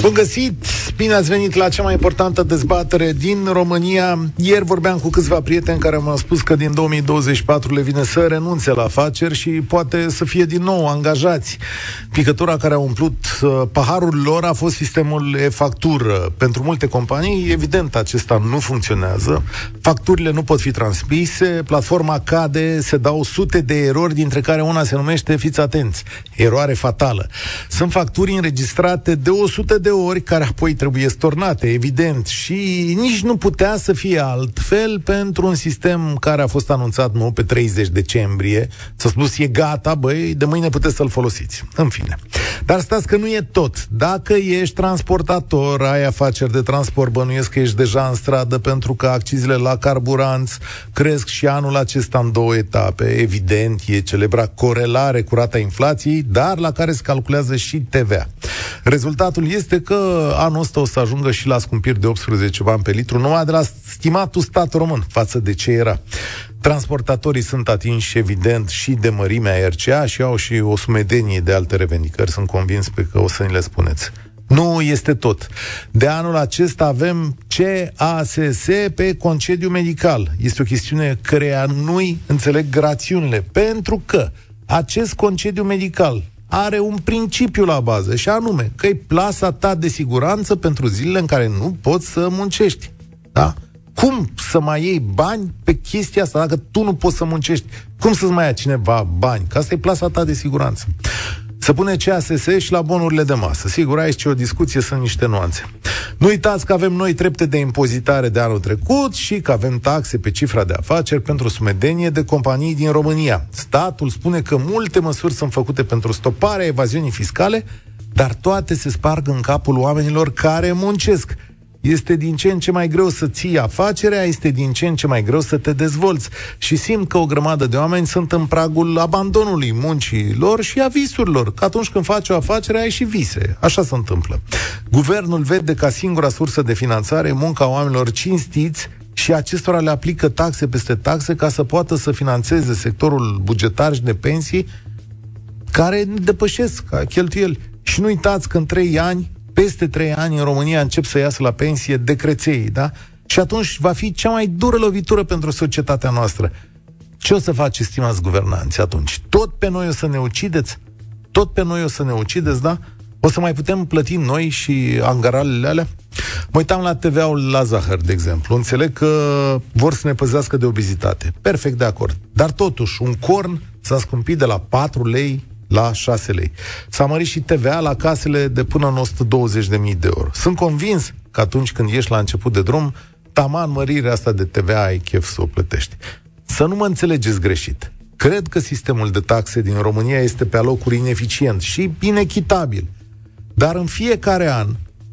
Bun găsit! Bine ați venit la cea mai importantă dezbatere din România. Ieri vorbeam cu câțiva prieteni care mi-au spus că din 2024 le vine să renunțe la afaceri și poate să fie din nou angajați. Picătura care a umplut uh, paharul lor a fost sistemul e-factură. Pentru multe companii, evident, acesta nu funcționează. Facturile nu pot fi transmise, platforma cade, se dau sute de erori, dintre care una se numește, fiți atenți, eroare fatală. Sunt facturi înregistrate de 100 de ori, care apoi trebuie trebuie stornate, evident, și nici nu putea să fie altfel pentru un sistem care a fost anunțat nou pe 30 decembrie. S-a spus, e gata, băi, de mâine puteți să-l folosiți. În fine. Dar stați că nu e tot. Dacă ești transportator, ai afaceri de transport, bănuiesc că ești deja în stradă pentru că acciziile la carburanți cresc și anul acesta în două etape. Evident, e celebra corelare cu rata inflației, dar la care se calculează și TVA. Rezultatul este că anul ăsta o să ajungă și la scumpiri de 18 bani pe litru, numai de la stimatul stat român față de ce era. Transportatorii sunt atinși, evident, și de mărimea RCA și au și o sumedenie de alte revendicări. Sunt convins pe că o să ni le spuneți. Nu este tot. De anul acesta avem CASS pe concediu medical. Este o chestiune căreia nu-i înțeleg grațiunile, pentru că acest concediu medical are un principiu la bază și anume că e plasa ta de siguranță pentru zilele în care nu poți să muncești. Da? Cum să mai iei bani pe chestia asta dacă tu nu poți să muncești? Cum să-ți mai ia cineva bani? Că asta e plasa ta de siguranță. Să pune CASS și la bonurile de masă. Sigur, aici e o discuție, sunt niște nuanțe. Nu uitați că avem noi trepte de impozitare de anul trecut și că avem taxe pe cifra de afaceri pentru sumedenie de companii din România. Statul spune că multe măsuri sunt făcute pentru stoparea evaziunii fiscale, dar toate se sparg în capul oamenilor care muncesc – este din ce în ce mai greu să ții afacerea, este din ce în ce mai greu să te dezvolți și simt că o grămadă de oameni sunt în pragul abandonului muncii lor și a visurilor, că atunci când faci o afacere ai și vise. Așa se întâmplă. Guvernul vede ca singura sursă de finanțare munca oamenilor cinstiți și acestora le aplică taxe peste taxe ca să poată să financeze sectorul bugetar și de pensii care depășesc cheltuieli. Și nu uitați că în trei ani peste trei ani în România încep să iasă la pensie decreței, da? Și atunci va fi cea mai dură lovitură pentru societatea noastră. Ce o să faceți, stimați guvernanți, atunci? Tot pe noi o să ne ucideți? Tot pe noi o să ne ucideți, da? O să mai putem plăti noi și angaralele alea? Mă uitam la TVA-ul la zahăr, de exemplu. Înțeleg că vor să ne păzească de obezitate. Perfect de acord. Dar totuși, un corn s-a scumpit de la 4 lei la 6 lei. S-a mărit și TVA la casele de până în 120.000 de euro. Sunt convins că atunci când ești la început de drum, taman mărirea asta de TVA ai chef să o plătești. Să nu mă înțelegeți greșit. Cred că sistemul de taxe din România este pe alocuri ineficient și inechitabil. Dar în fiecare an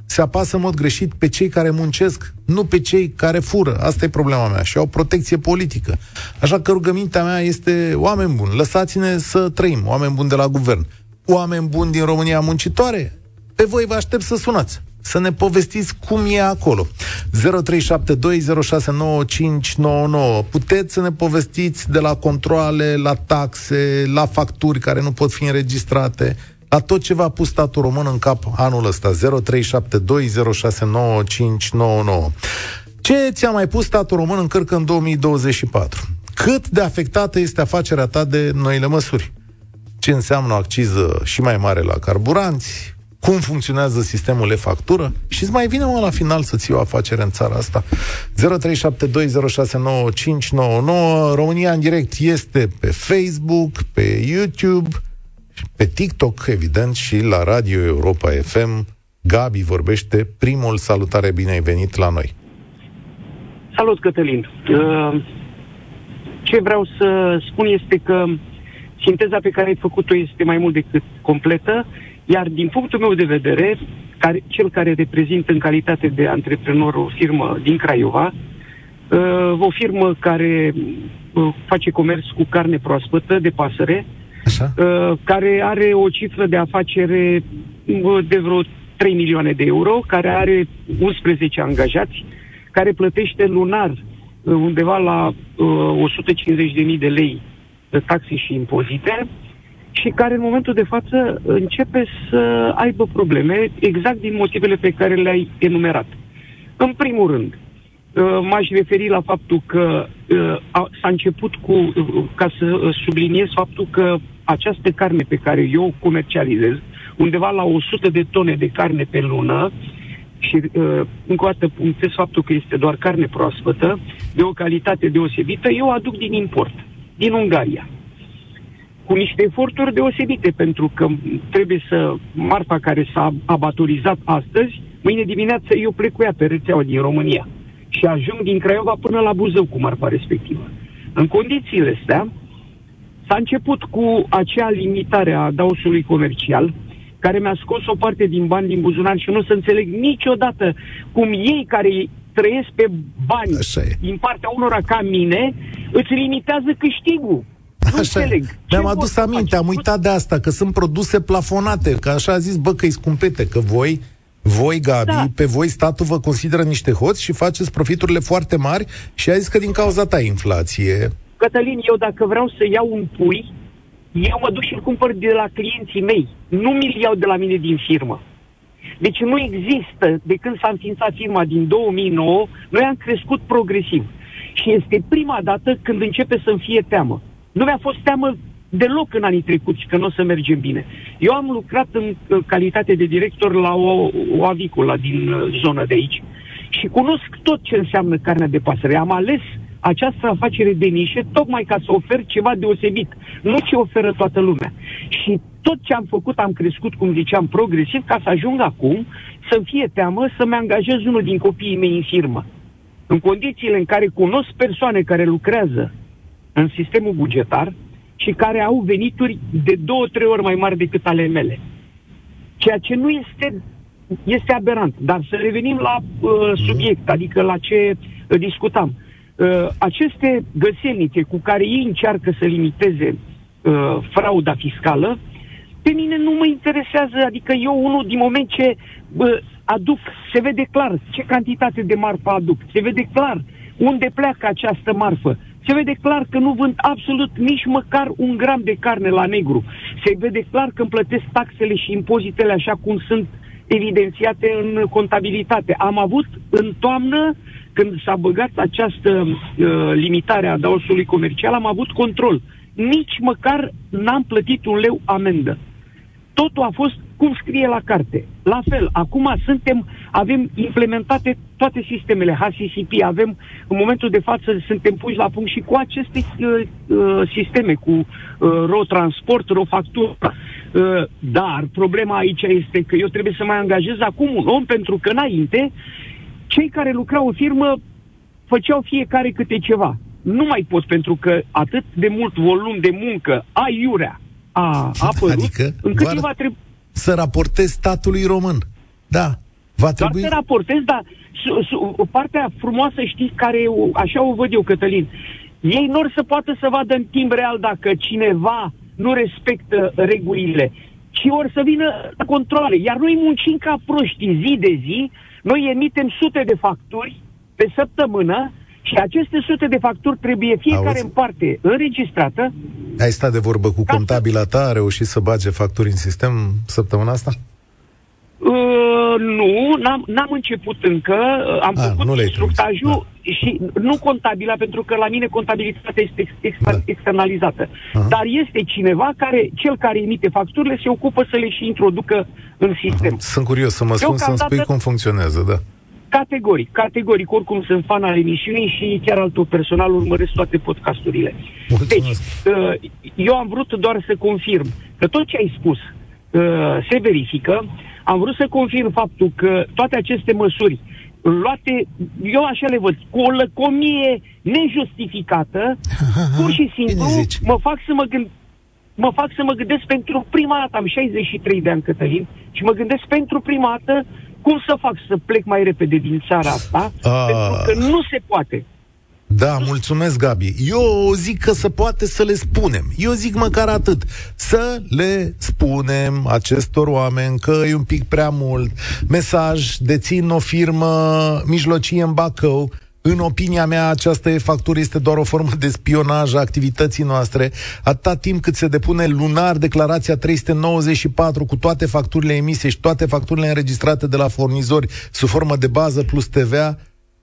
se apasă în mod greșit pe cei care muncesc, nu pe cei care fură. Asta e problema mea și au protecție politică. Așa că rugămintea mea este oameni buni, lăsați-ne să trăim, oameni buni de la guvern. Oameni buni din România muncitoare, pe voi vă aștept să sunați să ne povestiți cum e acolo. 0372069599. Puteți să ne povestiți de la controle, la taxe, la facturi care nu pot fi înregistrate, la tot ce v-a pus statul român în cap anul ăsta. 0372069599. Ce ți-a mai pus statul român în cărcă în 2024? Cât de afectată este afacerea ta de noile măsuri? Ce înseamnă o acciză și mai mare la carburanți? Cum funcționează sistemul e-factură? Și îți mai vine mă la final să ții o afacere în țara asta. 0372069599 România în direct este pe Facebook, pe YouTube, pe TikTok, evident, și la Radio Europa FM. Gabi vorbește. Primul salutare, bine ai venit la noi. Salut, Cătălin. Uh, ce vreau să spun este că sinteza pe care ai făcut-o este mai mult decât completă, iar din punctul meu de vedere, care, cel care reprezintă în calitate de antreprenor o firmă din Craiova, uh, o firmă care uh, face comerț cu carne proaspătă de pasăre, Așa. Uh, care are o cifră de afacere uh, de vreo 3 milioane de euro, care are 11 angajați, care plătește lunar undeva la uh, 150.000 de lei de taxe și impozite și care în momentul de față începe să aibă probleme exact din motivele pe care le-ai enumerat. În primul rând, uh, m-aș referi la faptul că uh, s-a început cu, uh, ca să subliniez faptul că această carne pe care eu o comercializez, undeva la 100 de tone de carne pe lună, și încă o dată punctez faptul că este doar carne proaspătă, de o calitate deosebită, eu aduc din import, din Ungaria cu niște eforturi deosebite, pentru că trebuie să marfa care s-a abatorizat astăzi, mâine dimineață eu plec cu ea pe rețeaua din România și ajung din Craiova până la Buzău cu marfa respectivă. În condițiile astea, s-a început cu acea limitare a dausului comercial, care mi-a scos o parte din bani din buzunar și nu să înțeleg niciodată cum ei care trăiesc pe bani din partea unora ca mine, îți limitează câștigul. Nu așa. înțeleg. Mi-am adus aminte, am uitat de asta, că sunt produse plafonate, că așa a zis, bă, că-i scumpete, că voi voi, Gabi, da. pe voi statul vă consideră niște hoți și faceți profiturile foarte mari și a zis că din cauza ta inflație. Cătălin, eu dacă vreau să iau un pui, eu mă duc și îl cumpăr de la clienții mei. Nu mi-l iau de la mine din firmă. Deci nu există, de când s-a înființat firma din 2009, noi am crescut progresiv. Și este prima dată când începe să-mi fie teamă. Nu mi-a fost teamă deloc în anii trecuți că nu o să mergem bine. Eu am lucrat în calitate de director la o, o aviculă din uh, zona de aici și cunosc tot ce înseamnă carnea de pasăre. Am ales această afacere de nișe tocmai ca să ofer ceva deosebit, nu ce oferă toată lumea. Și tot ce am făcut am crescut, cum ziceam, progresiv, ca să ajung acum să-mi fie teamă să-mi angajez unul din copiii mei în firmă. În condițiile în care cunosc persoane care lucrează în sistemul bugetar și care au venituri de două, trei ori mai mari decât ale mele. Ceea ce nu este, este aberant. Dar să revenim la uh, subiect, adică la ce uh, discutam. Uh, aceste găselnițe cu care ei încearcă să limiteze uh, frauda fiscală, pe mine nu mă interesează, adică eu unul din moment ce uh, aduc, se vede clar ce cantitate de marfă aduc, se vede clar unde pleacă această marfă, se vede clar că nu vând absolut nici măcar un gram de carne la negru. Se vede clar că îmi plătesc taxele și impozitele așa cum sunt evidențiate în contabilitate. Am avut în toamnă, când s-a băgat această uh, limitare a daosului comercial, am avut control. Nici măcar n-am plătit un leu amendă. Totul a fost cum scrie la carte. La fel, acum suntem, avem implementate toate sistemele HCCP, avem, în momentul de față, suntem puși la punct și cu aceste uh, uh, sisteme, cu uh, RO transport, RO factură. Uh, dar problema aici este că eu trebuie să mai angajez acum un om, pentru că înainte, cei care lucrau în firmă făceau fiecare câte ceva. Nu mai pot, pentru că atât de mult volum de muncă aiurea a apărut, adică încât va trebui să raportez statului român. Da, va trebui... Doar să raportez, dar partea frumoasă, știți, care, așa o văd eu, Cătălin, ei nu să poată să vadă în timp real dacă cineva nu respectă regulile, ci ori să vină controle. Iar noi muncim ca proști zi de zi, noi emitem sute de facturi pe săptămână și aceste sute de facturi trebuie fiecare Auzi? în parte înregistrată. Ai stat de vorbă cu contabila ta? A reușit să bage facturi în sistem săptămâna asta? Uh, nu, n-am, n-am început încă. Am A, făcut nu instructajul da. Și nu contabila, pentru că la mine contabilitatea este ex, da. externalizată. Aha. Dar este cineva care, cel care emite facturile, se ocupă să le și introducă în sistem. Aha. Sunt curios să mă spun, să-mi spui cum funcționează, da. Categoric, categoric. Oricum sunt fan al emisiunii și chiar altul personal urmăresc toate podcasturile. Mulțumesc. Deci, uh, eu am vrut doar să confirm că tot ce ai spus uh, se verifică. Am vrut să confirm faptul că toate aceste măsuri luate, eu așa le văd, cu o lăcomie nejustificată, pur și simplu mă fac să mă gând, mă fac să mă gândesc pentru prima dată, am 63 de ani, Cătălin, și mă gândesc pentru prima dată cum să fac să plec mai repede din țara asta, A... pentru că nu se poate. Da, mulțumesc, Gabi. Eu zic că se poate să le spunem. Eu zic măcar atât. Să le spunem acestor oameni că e un pic prea mult. Mesaj, dețin o firmă mijlocie în Bacău, În opinia mea, această e-factură este doar o formă de spionaj a activității noastre, atâta timp cât se depune lunar declarația 394 cu toate facturile emise și toate facturile înregistrate de la furnizori sub formă de bază plus TVA,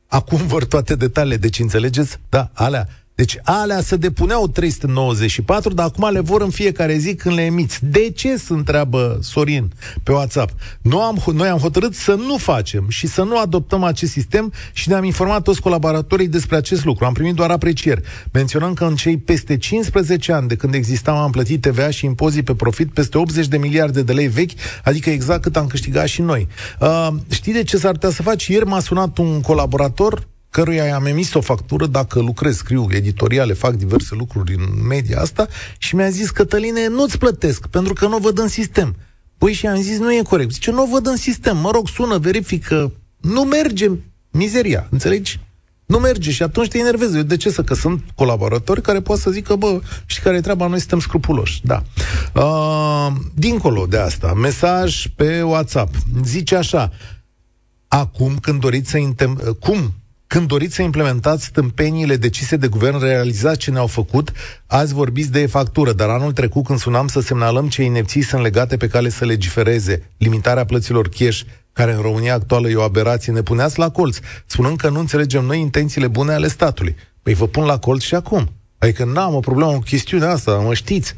acum vor toate detaliile. Deci înțelegeți? Da, alea deci alea se depuneau 394, dar acum le vor în fiecare zi când le emiți. De ce, se întreabă Sorin pe WhatsApp? Noi am, noi am hotărât să nu facem și să nu adoptăm acest sistem și ne-am informat toți colaboratorii despre acest lucru. Am primit doar aprecieri. Menționăm că în cei peste 15 ani de când existam am plătit TVA și impozit pe profit peste 80 de miliarde de lei vechi, adică exact cât am câștigat și noi. Uh, știi de ce s-ar putea să faci? Ieri m-a sunat un colaborator căruia i-am emis o factură dacă lucrez, scriu editoriale, fac diverse lucruri în media asta și mi-a zis, Cătăline, nu-ți plătesc, pentru că nu o văd în sistem. Păi și am zis, nu e corect. Zice, nu o văd în sistem, mă rog, sună, verifică, nu merge mizeria, înțelegi? Nu merge și atunci te enervezi. De ce să? Că sunt colaboratori care pot să zică, bă, și care e treaba, noi suntem scrupuloși. Da. Uh, dincolo de asta, mesaj pe WhatsApp. Zice așa, acum când doriți să intem- cum când doriți să implementați stâmpeniile decise de guvern, realizați ce ne-au făcut, azi vorbiți de factură, dar anul trecut când sunam să semnalăm ce inepții sunt legate pe cale să legifereze, limitarea plăților cash, care în România actuală e o aberație, ne puneați la colț, spunând că nu înțelegem noi intențiile bune ale statului. Păi vă pun la colț și acum. Adică n-am o problemă cu chestiunea asta, mă știți.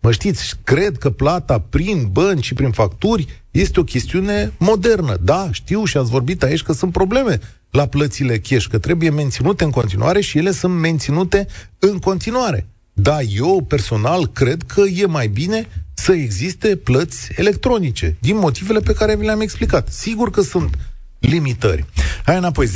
Mă știți, cred că plata prin bănci și prin facturi este o chestiune modernă. Da, știu și ați vorbit aici că sunt probleme la plățile cash, că trebuie menținute în continuare și ele sunt menținute în continuare. Da, eu personal cred că e mai bine să existe plăți electronice, din motivele pe care vi le-am explicat. Sigur că sunt limitări. Hai înapoi, 0372069599.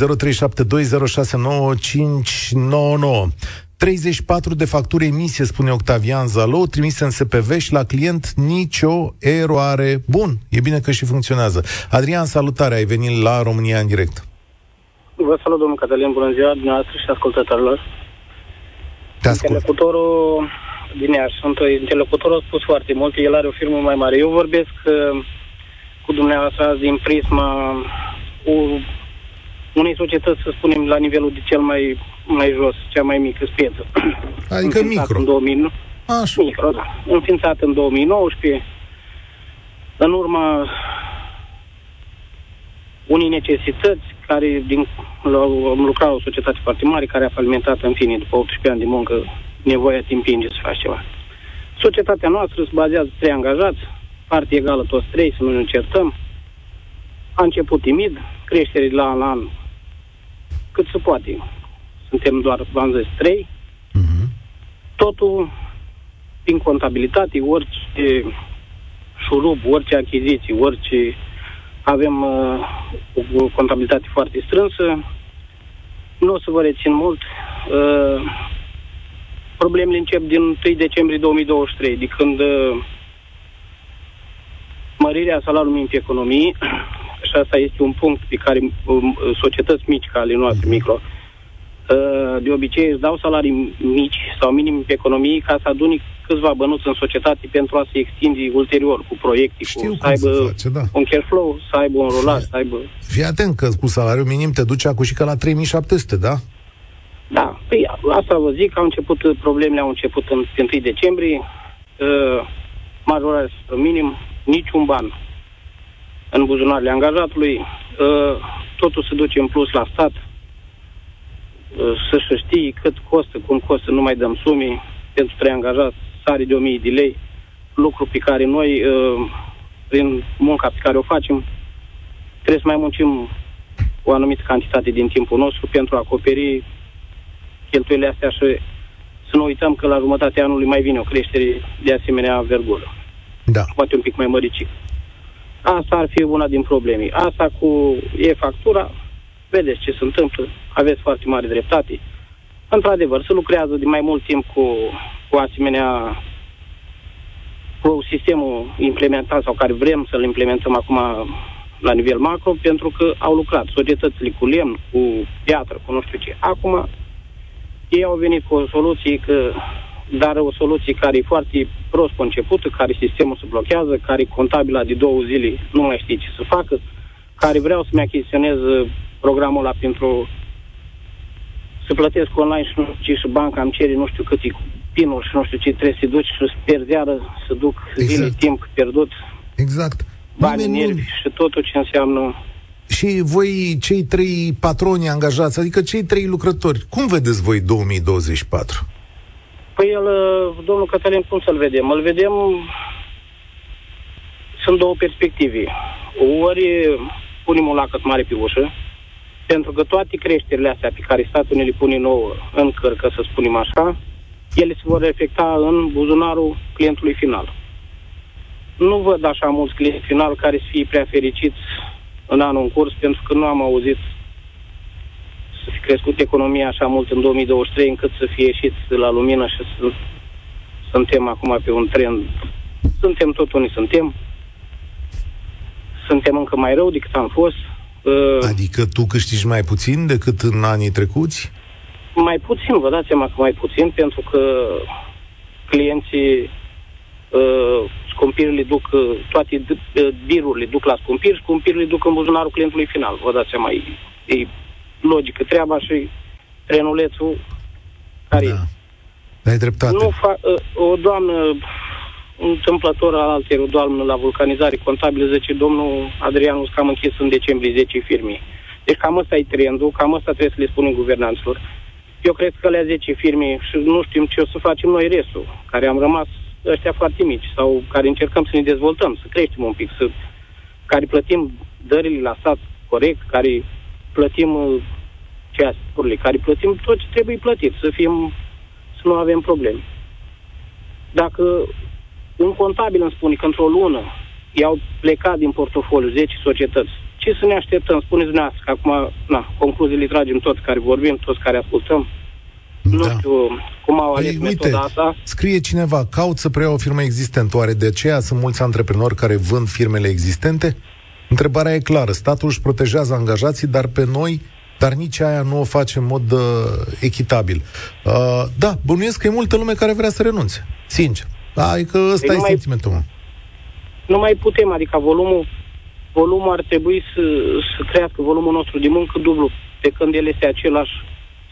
34 de facturi emise, spune Octavian Zalou, trimise în SPV și la client nicio eroare. Bun, e bine că și funcționează. Adrian, salutare, ai venit la România în direct. Vă salut, domnul Cătălin, bună ziua dumneavoastră și ascultătorilor. Te ascult. Interlocutorul din Iași, sunt interlocutorul a spus foarte mult, el are o firmă mai mare. Eu vorbesc uh, cu dumneavoastră azi din prisma cu unei societăți, să spunem, la nivelul de cel mai, mai jos, cea mai mică speță. Adică micro. În 2000, Așa. micro, da. Înființat în 2019, în urma unei necesități care din, la, am lucrat la o societate foarte mare care a falimentat în fine după 18 ani de muncă nevoia te împinge să faci ceva. Societatea noastră se bazează trei angajați, parte egală toți trei, să nu ne certăm. A început timid, creștere de la an la an cât se poate. Suntem doar, v-am zis, trei. Mhm. Totul prin contabilitate, orice șurub, orice achiziții, orice avem uh, o contabilitate foarte strânsă. Nu o să vă rețin mult. Uh, problemele încep din 1 decembrie 2023, de când uh, mărirea salariului minim pe economie, și asta este un punct pe care um, societăți mici ca ale noastre, micro, uh, de obicei își dau salarii mici sau minim pe economie ca să aduni câțiva bănuți în societate pentru a se extinde ulterior cu proiecte, Știu cu, cum să aibă se face, da. un cash flow, să aibă un rolat, să aibă... Fii atent că cu salariul minim te duce acum și că la 3700, da? Da, păi asta vă zic, au început problemele, au început în 1 decembrie, uh, majorarea minim, niciun ban în buzunarele angajatului, uh, totul se duce în plus la stat, uh, să știi cât costă, cum costă, nu mai dăm sume, pentru trei angajați, sare de 1000 de lei, lucru pe care noi, uh, prin munca pe care o facem, trebuie să mai muncim o anumită cantitate din timpul nostru pentru a acoperi cheltuielile astea și să nu uităm că la jumătatea anului mai vine o creștere de asemenea vergură. Da. Poate un pic mai măricic. Asta ar fi una din probleme. Asta cu e-factura, vedeți ce se întâmplă, aveți foarte mare dreptate. Într-adevăr, se lucrează de mai mult timp cu, cu asemenea cu sistemul implementat sau care vrem să-l implementăm acum la nivel macro, pentru că au lucrat societățile cu lemn, cu piatră, cu nu știu ce. Acum, ei au venit cu o soluție că dar o soluție care e foarte prost concepută, care sistemul se blochează, care contabila de două zile nu mai știe ce să facă, care vreau să-mi achiziționez programul ăla pentru să plătesc online și nu știu ce și banca îmi cere nu știu cât e pinul și nu știu ce trebuie să duci și să pierzi iară, să duc exact. zile timp pierdut. Exact. Bani, Nimeni nervi nu... și totul ce înseamnă și voi, cei trei patroni angajați, adică cei trei lucrători, cum vedeți voi 2024? Păi el, domnul Cătălin, cum să-l vedem? Îl vedem... Sunt două perspective. Ori punem un lacăt mare pe ușă, pentru că toate creșterile astea pe care statul ne le pune nouă în cărcă, să spunem așa, ele se vor reflecta în buzunarul clientului final. Nu văd așa mulți clienți final care să fie prea fericiți în anul în curs, pentru că nu am auzit să fi crescut economia așa mult în 2023 încât să fie ieșit la lumină și să suntem acum pe un trend. Suntem tot unii suntem. Suntem încă mai rău decât am fost. Uh, adică tu câștigi mai puțin decât în anii trecuți? Mai puțin, vă dați seama că mai puțin, pentru că clienții uh, scumpirile duc, uh, toate uh, birurile duc la scumpiri, scumpirile duc în buzunarul clientului final. Vă dați seama, e, e logică treaba și trenulețul care... Da. Ai dreptate. Nu fa- uh, o doamnă întâmplător al alter, o doamnă la vulcanizare contabilă, zice domnul Adrianu că am închis în decembrie 10 firme. Deci cam ăsta e trendul, cam ăsta trebuie să le spunem guvernanților. Eu cred că la 10 firme și nu știm ce o să facem noi restul, care am rămas ăștia foarte mici sau care încercăm să ne dezvoltăm, să creștem un pic, să, care plătim dările la stat corect, care plătim uh, ceasurile, care plătim tot ce trebuie plătit, să fim, să nu avem probleme. Dacă un contabil îmi spune că într-o lună i-au plecat din portofoliu 10 societăți, ce să ne așteptăm? Spuneți dumneavoastră că acum, na, concluziile tragem toți care vorbim, toți care ascultăm. Da. Nu știu cum au ales păi, metoda asta. Scrie cineva, caut să preia o firmă existentă. Oare de aceea sunt mulți antreprenori care vând firmele existente? Întrebarea e clară. Statul își protejează angajații, dar pe noi dar nici aia nu o face în mod uh, echitabil. Uh, da, bănuiesc că e multă lume care vrea să renunțe. Sincer. Da, adică ăsta păi e mai, sentimentul meu. Nu mai putem, adică volumul, volumul ar trebui să, să crească volumul nostru de muncă dublu, pe când el este același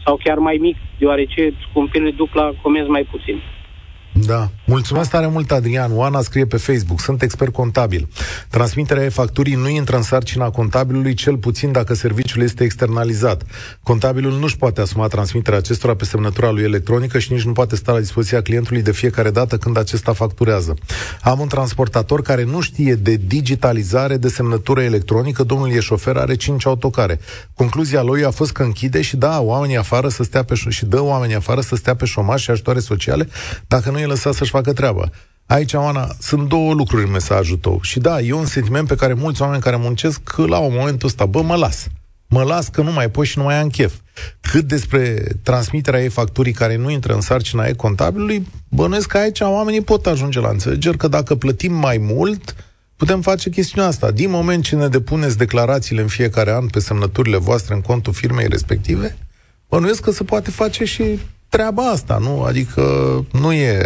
sau chiar mai mic, deoarece scumpirile duc la comenzi mai puțin. Da. Mulțumesc tare mult, Adrian. Oana scrie pe Facebook. Sunt expert contabil. Transmiterea e-facturii nu intră în sarcina contabilului, cel puțin dacă serviciul este externalizat. Contabilul nu își poate asuma transmiterea acestora pe semnătura lui electronică și nici nu poate sta la dispoziția clientului de fiecare dată când acesta facturează. Am un transportator care nu știe de digitalizare de semnătură electronică. Domnul e șofer, are 5 autocare. Concluzia lui a fost că închide și da oamenii afară să stea pe și dă oamenii afară să stea pe șomaș și ajutoare sociale dacă nu e lăsat să-și facă treaba. Aici, Oana, sunt două lucruri în mesajul tău. Și da, e un sentiment pe care mulți oameni care muncesc la un momentul ăsta, bă, mă las. Mă las că nu mai pot și nu mai am chef. Cât despre transmiterea ei facturii care nu intră în sarcina ei contabilului, bănuiesc că aici oamenii pot ajunge la înțelegeri că dacă plătim mai mult, putem face chestiunea asta. Din moment ce ne depuneți declarațiile în fiecare an pe semnăturile voastre în contul firmei respective, bănuiesc că se poate face și treaba asta, nu? Adică nu e,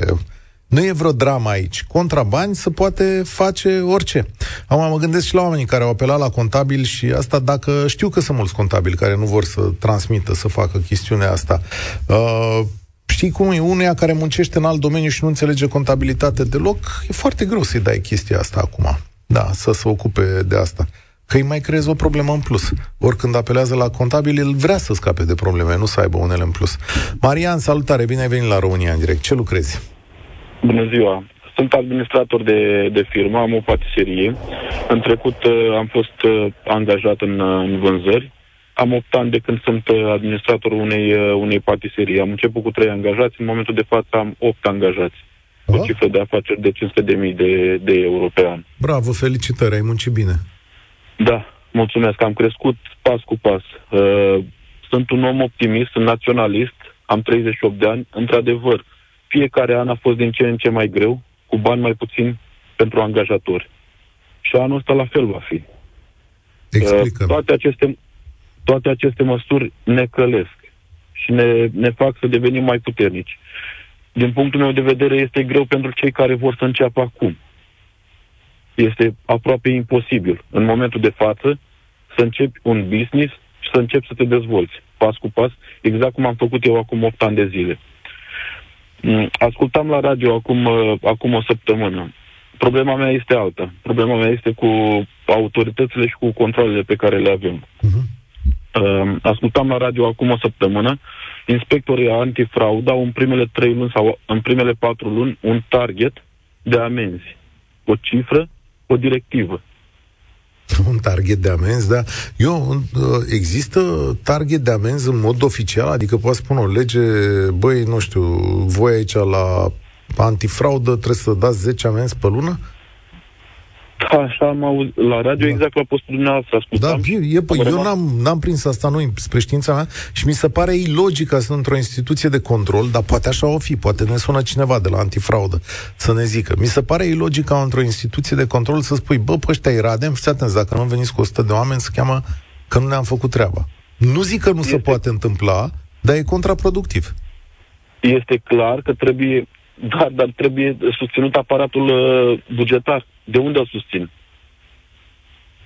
nu e vreo dramă aici. Contra bani se poate face orice. Acum mă gândesc și la oamenii care au apelat la contabil și asta dacă știu că sunt mulți contabili care nu vor să transmită, să facă chestiunea asta. Uh, știi cum e? Unuia care muncește în alt domeniu și nu înțelege contabilitate deloc, e foarte greu să-i dai chestia asta acum. Da, să se ocupe de asta că îi mai creezi o problemă în plus. Ori când apelează la contabil, el vrea să scape de probleme, nu să aibă unele în plus. Marian, salutare, bine ai venit la România în direct. Ce lucrezi? Bună ziua! Sunt administrator de, de firmă, am o patiserie. În trecut uh, am fost uh, angajat în, uh, în vânzări. Am 8 ani de când sunt administrator unei, unei patiserii. Am început cu 3 angajați, în momentul de față am 8 angajați. O cifră de afaceri de 500.000 de, de euro pe an. Bravo, felicitări, ai muncit bine. Da, mulțumesc. Am crescut pas cu pas. Uh, sunt un om optimist, sunt naționalist, am 38 de ani. Într-adevăr, fiecare an a fost din ce în ce mai greu, cu bani mai puțin pentru angajatori. Și anul ăsta la fel va fi. Explică. Uh, toate, aceste, toate aceste măsuri ne călesc și ne, ne fac să devenim mai puternici. Din punctul meu de vedere, este greu pentru cei care vor să înceapă acum este aproape imposibil în momentul de față să începi un business și să începi să te dezvolți. pas cu pas, exact cum am făcut eu acum 8 ani de zile. Mm, ascultam la radio acum, uh, acum o săptămână. Problema mea este alta. Problema mea este cu autoritățile și cu controlele pe care le avem. Uh-huh. Ascultam la radio acum o săptămână, inspectorii antifraudă au în primele trei luni sau în primele patru luni un target de amenzi. O cifră, o directivă. Un target de amenzi, da. Eu, uh, există target de amenzi în mod oficial? Adică poate spune o lege, băi, nu știu, voi aici la antifraudă trebuie să dați 10 amenzi pe lună? Da, așa am auzit la radio, da. exact la postul dumneavoastră, ascultam. Da, e, păi, eu n-am, n-am prins asta noi spre știința mea și mi se pare ilogic ca să într-o instituție de control, dar poate așa o fi, poate ne sună cineva de la antifraudă să ne zică. Mi se pare ilogic ca într-o instituție de control să spui, bă, pe ăștia îi radem, fiți atenți, dacă nu veniți cu 100 de oameni, se cheamă că nu ne-am făcut treaba. Nu zic că nu este... se poate întâmpla, dar e contraproductiv. Este clar că trebuie, dar, dar trebuie susținut aparatul uh, bugetar de unde o susțin?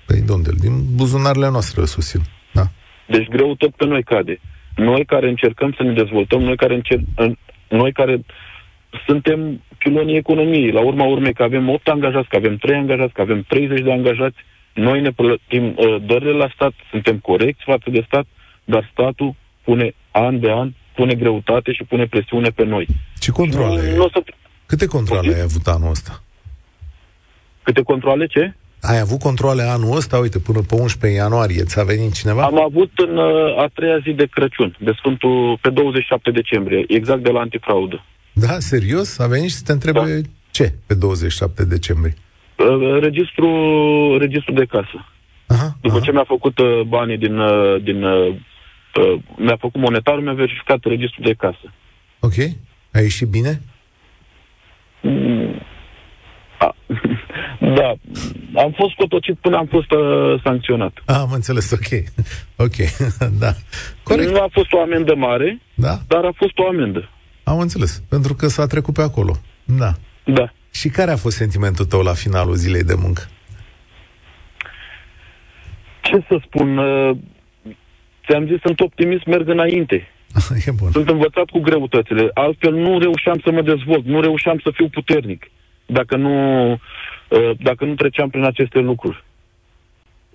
Păi de unde? Din buzunarele noastre o susțin. Da. Deci greu tot pe noi cade. Noi care încercăm să ne dezvoltăm, noi care, încer- noi care suntem pilonii economiei. La urma urmei că avem 8 angajați, că avem 3 angajați, că avem 30 de angajați, noi ne plătim uh, dările la stat, suntem corecți față de stat, dar statul pune an de an, pune greutate și pune presiune pe noi. Ce controle? Nu, nu să... Câte controle ai avut anul ăsta? Câte controle, ce? Ai avut controle anul ăsta, uite, până pe 11 ianuarie, ți-a venit cineva? Am avut în uh, a treia zi de Crăciun, de Sfântul, pe 27 decembrie, exact de la antifraudă. Da, serios? A venit și să te întrebe da. ce pe 27 decembrie? Uh, registru, registru de casă. Aha, După aha. ce mi-a făcut uh, banii din... Uh, din uh, uh, mi-a făcut monetarul, mi-a verificat registrul de casă. Ok. A ieșit bine? Mm da, am fost cotocit până am fost uh, sancționat. Ah, am înțeles, ok. Ok, da. Corect. Nu a fost o amendă mare, da? dar a fost o amendă. Am înțeles, pentru că s-a trecut pe acolo. Da. Da. Și care a fost sentimentul tău la finalul zilei de muncă? Ce să spun? Uh, ți-am zis, sunt optimist, merg înainte. e bun. Sunt învățat cu greutățile. Altfel nu reușeam să mă dezvolt, nu reușeam să fiu puternic dacă nu, uh, dacă nu treceam prin aceste lucruri.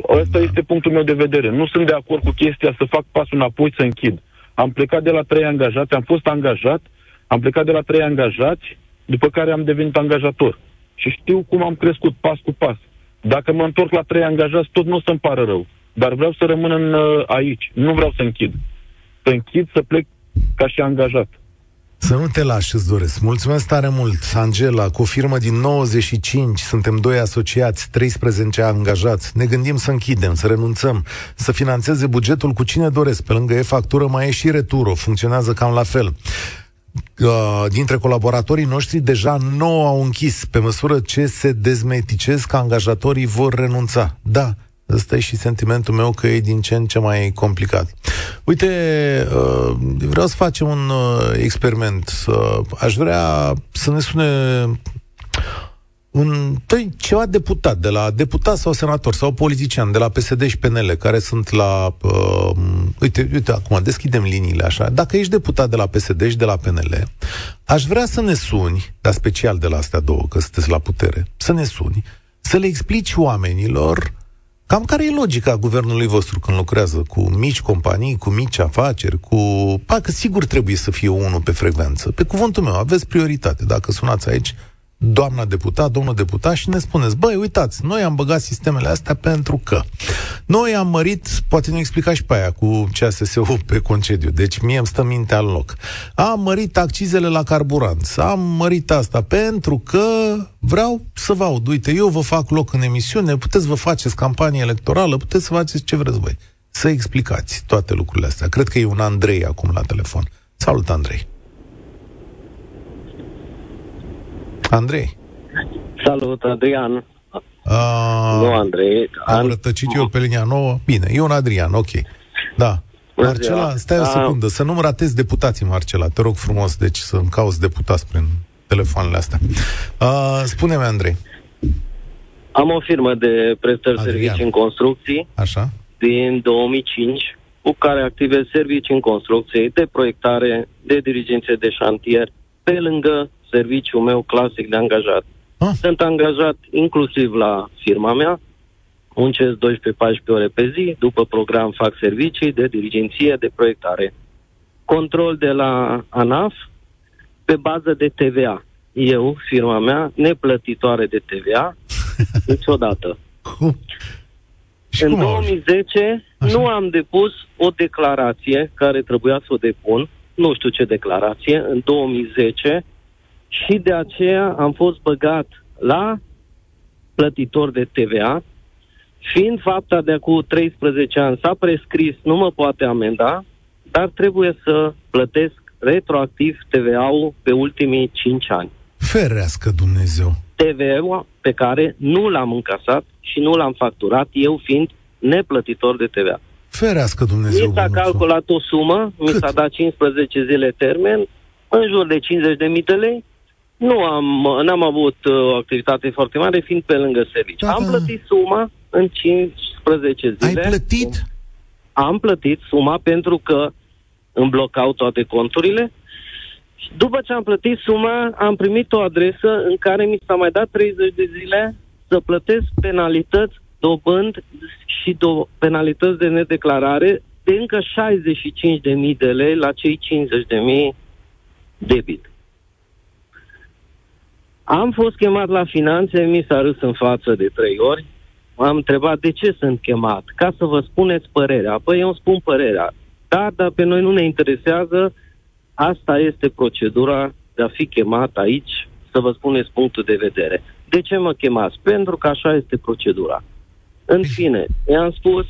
Ăsta da. este punctul meu de vedere. Nu sunt de acord cu chestia să fac pasul înapoi, să închid. Am plecat de la trei angajați, am fost angajat, am plecat de la trei angajați, după care am devenit angajator. Și știu cum am crescut pas cu pas. Dacă mă întorc la trei angajați, tot nu o să-mi pară rău. Dar vreau să rămân în, uh, aici. Nu vreau să închid. Să închid, să plec ca și angajat. Să nu te lași, îți doresc. Mulțumesc tare mult, Angela, cu o firmă din 95, suntem doi asociați, 13 angajați. Ne gândim să închidem, să renunțăm, să financeze bugetul cu cine doresc. Pe lângă e-factură mai e și returo, funcționează cam la fel. Uh, dintre colaboratorii noștri deja nu au închis pe măsură ce se dezmeticesc că angajatorii vor renunța. Da, Ăsta e și sentimentul meu că e din ce în ce mai complicat. Uite, uh, vreau să facem un uh, experiment. Aș vrea să ne sune un tăi, ceva deputat, de la deputat sau senator sau politician de la PSD și PNL, care sunt la... Uh, uite, uite, acum deschidem liniile așa. Dacă ești deputat de la PSD și de la PNL, aș vrea să ne suni, dar special de la astea două, că sunteți la putere, să ne suni, să le explici oamenilor Cam care e logica guvernului vostru când lucrează cu mici companii, cu mici afaceri, cu... Pa, că sigur trebuie să fie unul pe frecvență. Pe cuvântul meu, aveți prioritate. Dacă sunați aici, doamna deputat, domnul deputat și ne spuneți, băi, uitați, noi am băgat sistemele astea pentru că noi am mărit, poate ne explica și pe aia cu CSSU pe concediu, deci mie îmi stă mintea în loc. Am mărit accizele la carburant, am mărit asta pentru că vreau să vă aud, uite, eu vă fac loc în emisiune, puteți vă faceți campanie electorală, puteți să faceți ce vreți voi. Să explicați toate lucrurile astea. Cred că e un Andrei acum la telefon. Salut, Andrei! Andrei. Salut, Adrian. A, nu, Andrei. Am An... rătăcit eu pe linia nouă? Bine, e un Adrian, ok. Da. Marcela, stai o secundă, să nu-mi ratezi deputații, Marcela, te rog frumos, deci să-mi cauți deputați prin telefoanele astea. Uh, spune-mi, Andrei. Am o firmă de prestări Adrian. servicii în construcții. Așa. Din 2005, cu care activez servicii în construcție, de proiectare, de dirigențe de șantier, pe lângă serviciul meu clasic de angajat. Ah. Sunt angajat inclusiv la firma mea, muncesc 12-14 ore pe zi, după program fac servicii de dirigenție, de proiectare. Control de la ANAF pe bază de TVA. Eu, firma mea, neplătitoare de TVA, niciodată. Cum? Și în cum au ajuns? 2010 Așa. nu am depus o declarație care trebuia să o depun, nu știu ce declarație, în 2010 și de aceea am fost băgat la plătitor de TVA, fiind fapta de acum 13 ani s-a prescris, nu mă poate amenda, dar trebuie să plătesc retroactiv TVA-ul pe ultimii 5 ani. Ferească Dumnezeu. TVA pe care nu l-am încasat și nu l-am facturat, eu fiind neplătitor de TVA. Ferească Dumnezeu. Mi s-a bănuțul. calculat o sumă, mi Cât? s-a dat 15 zile termen, în jur de 50.000 de lei. Nu am, n-am avut uh, o activitate foarte mare, fiind pe lângă serviciu. Da, am da. plătit suma în 15 Ai zile. plătit? Am plătit suma pentru că îmi blocau toate conturile. Și După ce am plătit suma, am primit o adresă în care mi s-a mai dat 30 de zile să plătesc penalități, dobând și do- penalități de nedeclarare de încă 65.000 de lei la cei 50.000 debit. Am fost chemat la finanțe, mi s-a râs în față de trei ori. M-am întrebat de ce sunt chemat, ca să vă spuneți părerea. Păi eu îmi spun părerea. Da, dar pe noi nu ne interesează. Asta este procedura de a fi chemat aici să vă spuneți punctul de vedere. De ce mă chemați? Pentru că așa este procedura. În fine, i-am spus,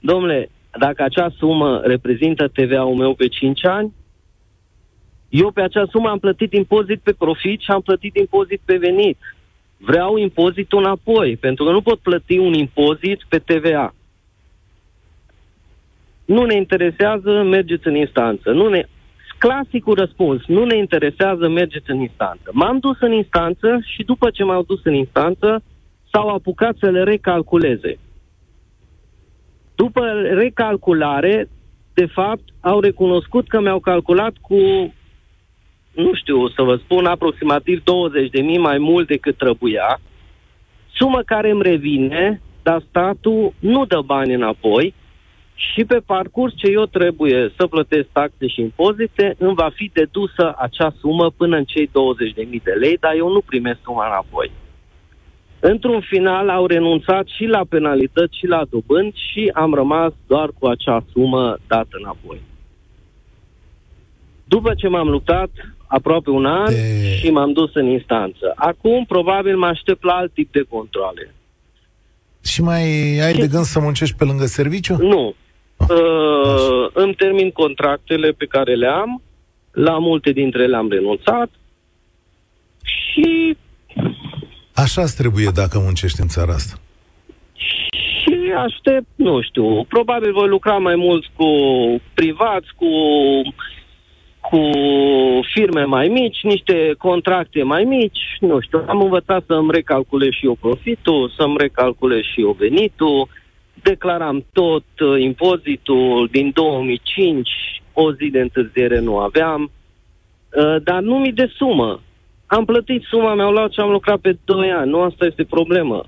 domnule, dacă acea sumă reprezintă TVA-ul meu pe 5 ani, eu pe acea sumă am plătit impozit pe profit și am plătit impozit pe venit. Vreau impozitul înapoi, pentru că nu pot plăti un impozit pe TVA. Nu ne interesează, mergeți în instanță. Nu ne... Clasicul răspuns, nu ne interesează, mergeți în instanță. M-am dus în instanță și după ce m-au dus în instanță, s-au apucat să le recalculeze. După recalculare, de fapt, au recunoscut că mi-au calculat cu, nu știu să vă spun, aproximativ 20.000 mai mult decât trebuia, sumă care îmi revine, dar statul nu dă bani înapoi și pe parcurs ce eu trebuie să plătesc taxe și impozite, îmi va fi dedusă acea sumă până în cei 20.000 de lei, dar eu nu primesc suma înapoi. Într-un final au renunțat și la penalități și la dobând și am rămas doar cu acea sumă dată înapoi. După ce m-am luptat aproape un an De- și m-am dus în instanță. Acum probabil mă aștept la alt tip de controle. Și mai ai de gând să muncești pe lângă serviciu? Nu. Uh, îmi termin contractele pe care le am, la multe dintre ele am renunțat și Așa trebuie dacă muncești în țara asta. Și aștept, nu știu, probabil voi lucra mai mult cu privați, cu, cu firme mai mici, niște contracte mai mici, nu știu, am învățat să-mi recalculez și eu profitul, să-mi recalculez și eu venitul, declaram tot uh, impozitul din 2005, o zi de întârziere nu aveam, uh, dar nu mi de sumă. Am plătit suma, mi-au luat și am lucrat pe 2 ani, nu asta este problema.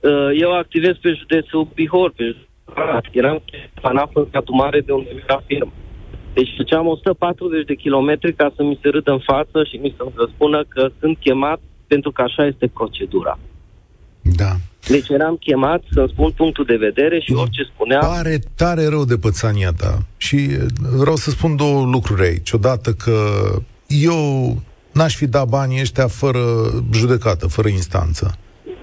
Uh, eu activez pe județul Bihor, pe județul Arad. Eram panaf în satul mare de unde era firmă. Deci făceam 140 de kilometri ca să mi se râdă în față și mi să spună că sunt chemat pentru că așa este procedura. Da. Deci eram chemat să spun punctul de vedere și orice spuneam, Pare tare rău de pățania ta. Și eh, vreau să spun două lucruri aici. Odată că eu n-aș fi dat banii ăștia fără judecată, fără instanță.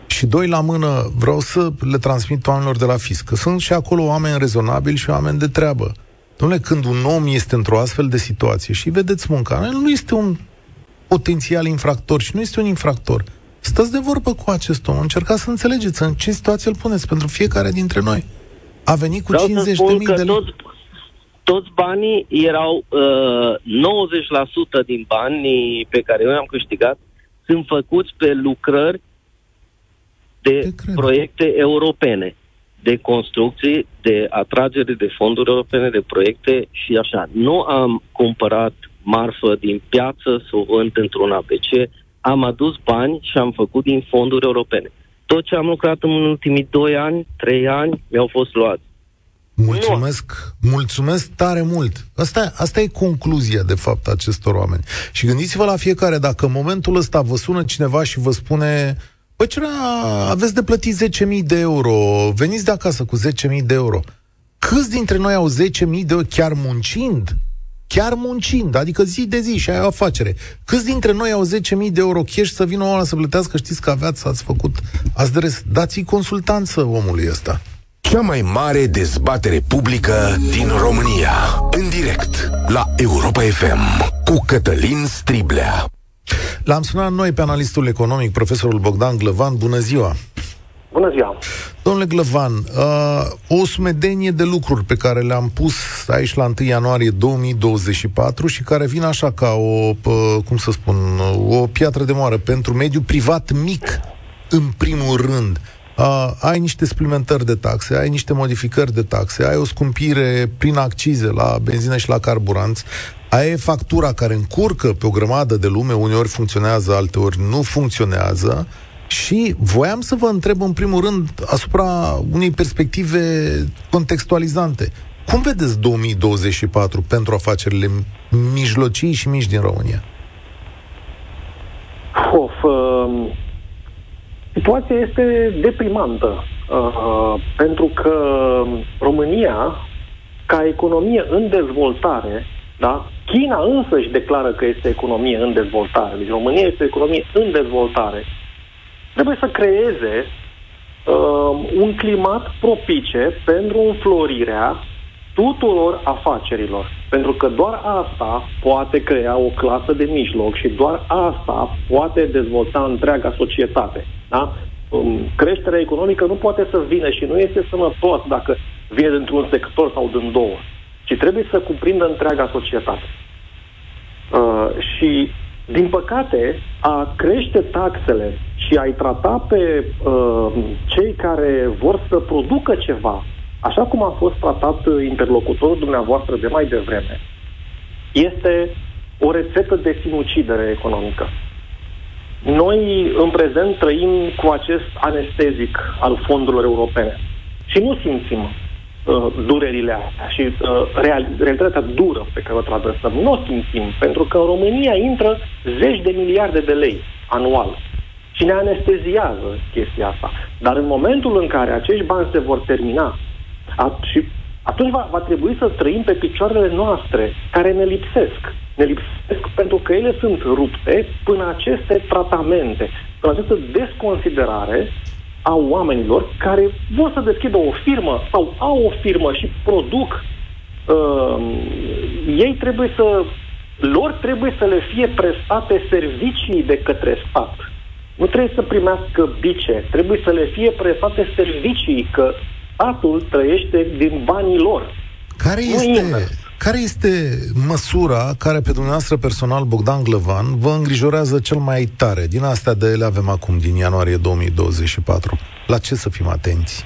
Și doi la mână, vreau să le transmit oamenilor de la fisc, că sunt și acolo oameni rezonabili și oameni de treabă. Domnule, când un om este într-o astfel de situație și vedeți munca, el nu este un potențial infractor și nu este un infractor. Stăți de vorbă cu acest om, încercați să înțelegeți în ce situație îl puneți pentru fiecare dintre noi. A venit cu vreau să 50 de spun mii că de lei. toți, toți banii erau uh, 90% din banii pe care eu i-am câștigat sunt făcuți pe lucrări de Te cred. proiecte europene. De construcții, de atragere de fonduri europene, de proiecte și așa. Nu am cumpărat marfă din piață să o vând într-un ABC, am adus bani și am făcut din fonduri europene. Tot ce am lucrat în ultimii 2 ani, 3 ani, mi-au fost luați. Mulțumesc, nu. mulțumesc tare mult. Asta, asta e concluzia, de fapt, acestor oameni. Și gândiți-vă la fiecare, dacă în momentul ăsta vă sună cineva și vă spune Păi ce aveți de plătit 10.000 de euro, veniți de acasă cu 10.000 de euro. Câți dintre noi au 10.000 de euro chiar muncind? Chiar muncind, adică zi de zi și ai o afacere. Câți dintre noi au 10.000 de euro cash să vină oameni să plătească, știți că aveați, ați făcut, ați de dați-i consultanță omului ăsta. Cea mai mare dezbatere publică din România. În direct la Europa FM cu Cătălin Striblea. L-am sunat noi pe analistul economic, profesorul Bogdan Glăvan. Bună ziua! Bună ziua! Domnule Glăvan, uh, o sumedenie de lucruri pe care le-am pus aici la 1 ianuarie 2024 și care vin așa ca o, uh, cum să spun, o piatră de moară pentru mediul privat mic, în primul rând. Uh, ai niște suplimentări de taxe, ai niște modificări de taxe, ai o scumpire prin accize la benzină și la carburanți, ai factura care încurcă pe o grămadă de lume, uneori funcționează, alteori nu funcționează, și voiam să vă întreb în primul rând asupra unei perspective contextualizante. Cum vedeți 2024 pentru afacerile mijlocii și mici din România? Of, uh, situația este deprimantă, uh, pentru că România, ca economie în dezvoltare, da? China însă își declară că este economie în dezvoltare. Deci România este o economie în dezvoltare trebuie să creeze uh, un climat propice pentru înflorirea tuturor afacerilor. Pentru că doar asta poate crea o clasă de mijloc și doar asta poate dezvolta întreaga societate. Da? Um, creșterea economică nu poate să vină și nu este sănătos dacă vine dintr-un sector sau din două, ci trebuie să cuprindă întreaga societate. Uh, și din păcate, a crește taxele și a-i trata pe uh, cei care vor să producă ceva, așa cum a fost tratat interlocutorul dumneavoastră de mai devreme, este o rețetă de sinucidere economică. Noi, în prezent, trăim cu acest anestezic al fondurilor europene și nu simțim uh, durerile astea și uh, real, realitatea dură pe care o traversăm. Nu o simțim, pentru că în România intră zeci de miliarde de lei anual și ne anesteziază chestia asta. Dar în momentul în care acești bani se vor termina at- și atunci va, va trebui să trăim pe picioarele noastre, care ne lipsesc. Ne lipsesc pentru că ele sunt rupte până aceste tratamente, până această desconsiderare a oamenilor care vor să deschidă o firmă sau au o firmă și produc, uh, ei trebuie să, lor trebuie să le fie prestate servicii de către stat. Nu trebuie să primească bice, trebuie să le fie prestate servicii, că statul trăiește din banii lor. Care este, care este măsura care pe dumneavoastră personal, Bogdan Glăvan, vă îngrijorează cel mai tare? Din astea de le avem acum, din ianuarie 2024. La ce să fim atenți?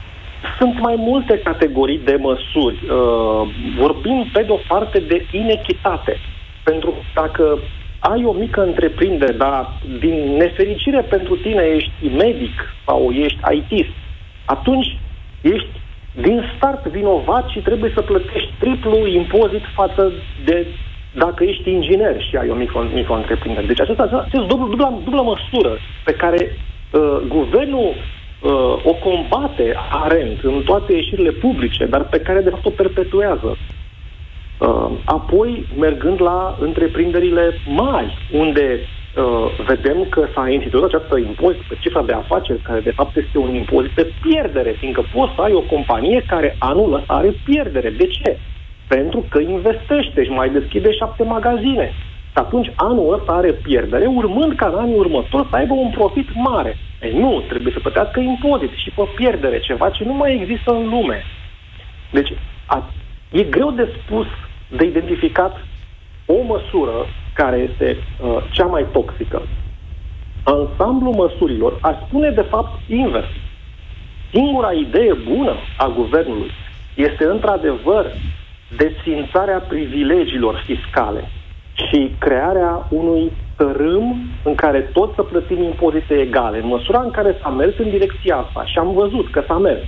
Sunt mai multe categorii de măsuri. Uh, vorbim, pe de-o parte, de inechitate. Pentru că dacă ai o mică întreprindere, dar din nefericire pentru tine ești medic sau ești IT, atunci ești din start vinovat și trebuie să plătești triplu impozit față de dacă ești inginer și ai o mică, mică întreprindere. Deci aceasta este dubla, dubla, dubla măsură pe care uh, guvernul uh, o combate arent în toate ieșirile publice, dar pe care de fapt o perpetuează. Uh, apoi, mergând la întreprinderile mari, unde uh, vedem că s-a instituit această impozit pe cifra de afaceri, care de fapt este un impozit pe pierdere, fiindcă poți să ai o companie care anul ăsta are pierdere. De ce? Pentru că investește și mai deschide șapte magazine. Și atunci anul ăsta are pierdere, urmând ca în anii următori să aibă un profit mare. Ei, nu, trebuie să plătească impozit și pe pierdere, ceva ce nu mai există în lume. Deci, a, e greu de spus de identificat o măsură care este uh, cea mai toxică. Ansamblul măsurilor aș spune de fapt invers. singura idee bună a guvernului este într-adevăr desfințarea privilegiilor fiscale și crearea unui tărâm în care toți să plătim impozite egale. În măsura în care s-a mers în direcția asta și am văzut că s-a mers,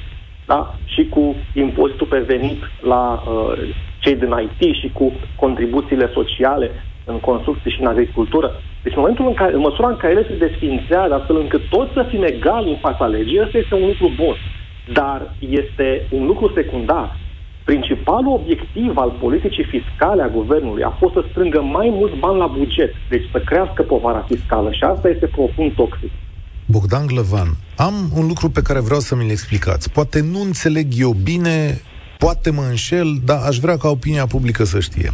da? și cu impozitul pe venit la uh, cei din IT și cu contribuțiile sociale în construcții și în agricultură. Deci în momentul în care, în măsura în care ele se desfințează astfel încât toți să fim egali în fața legii, ăsta este un lucru bun. Dar este un lucru secundar. Principalul obiectiv al politicii fiscale a guvernului a fost să strângă mai mulți bani la buget, deci să crească povara fiscală și asta este profund toxic. Bogdan Glăvan, am un lucru pe care vreau să mi-l explicați. Poate nu înțeleg eu bine, poate mă înșel, dar aș vrea ca opinia publică să știe.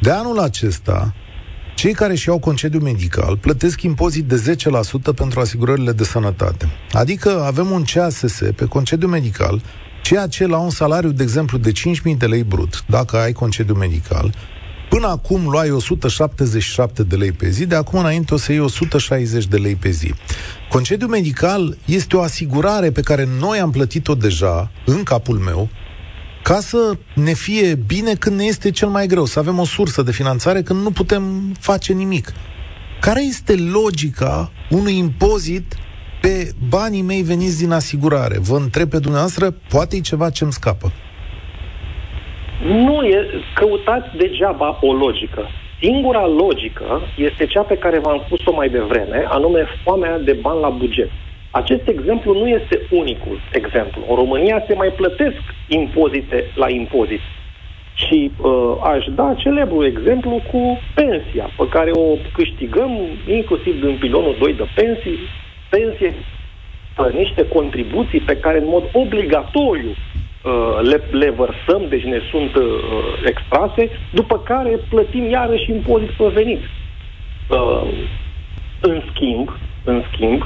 De anul acesta, cei care și iau concediu medical plătesc impozit de 10% pentru asigurările de sănătate. Adică avem un CASS pe concediu medical, ceea ce la un salariu, de exemplu, de 5.000 de lei brut, dacă ai concediu medical, Până acum luai 177 de lei pe zi, de acum înainte o să iei 160 de lei pe zi. Concediu medical este o asigurare pe care noi am plătit-o deja, în capul meu, ca să ne fie bine când ne este cel mai greu, să avem o sursă de finanțare când nu putem face nimic. Care este logica unui impozit pe banii mei veniți din asigurare? Vă întreb pe dumneavoastră, poate e ceva ce-mi scapă. Nu e, căutați degeaba o logică. Singura logică este cea pe care v-am spus-o mai devreme, anume foamea de bani la buget. Acest exemplu nu este unicul exemplu. În România se mai plătesc impozite la impozit. Și uh, aș da celebru exemplu cu pensia, pe care o câștigăm inclusiv din pilonul 2 de pensii, pensie niște contribuții pe care în mod obligatoriu uh, le, le vărsăm, deci ne sunt uh, extrase, după care plătim iarăși impozit pe venit. Uh, în schimb, în schimb,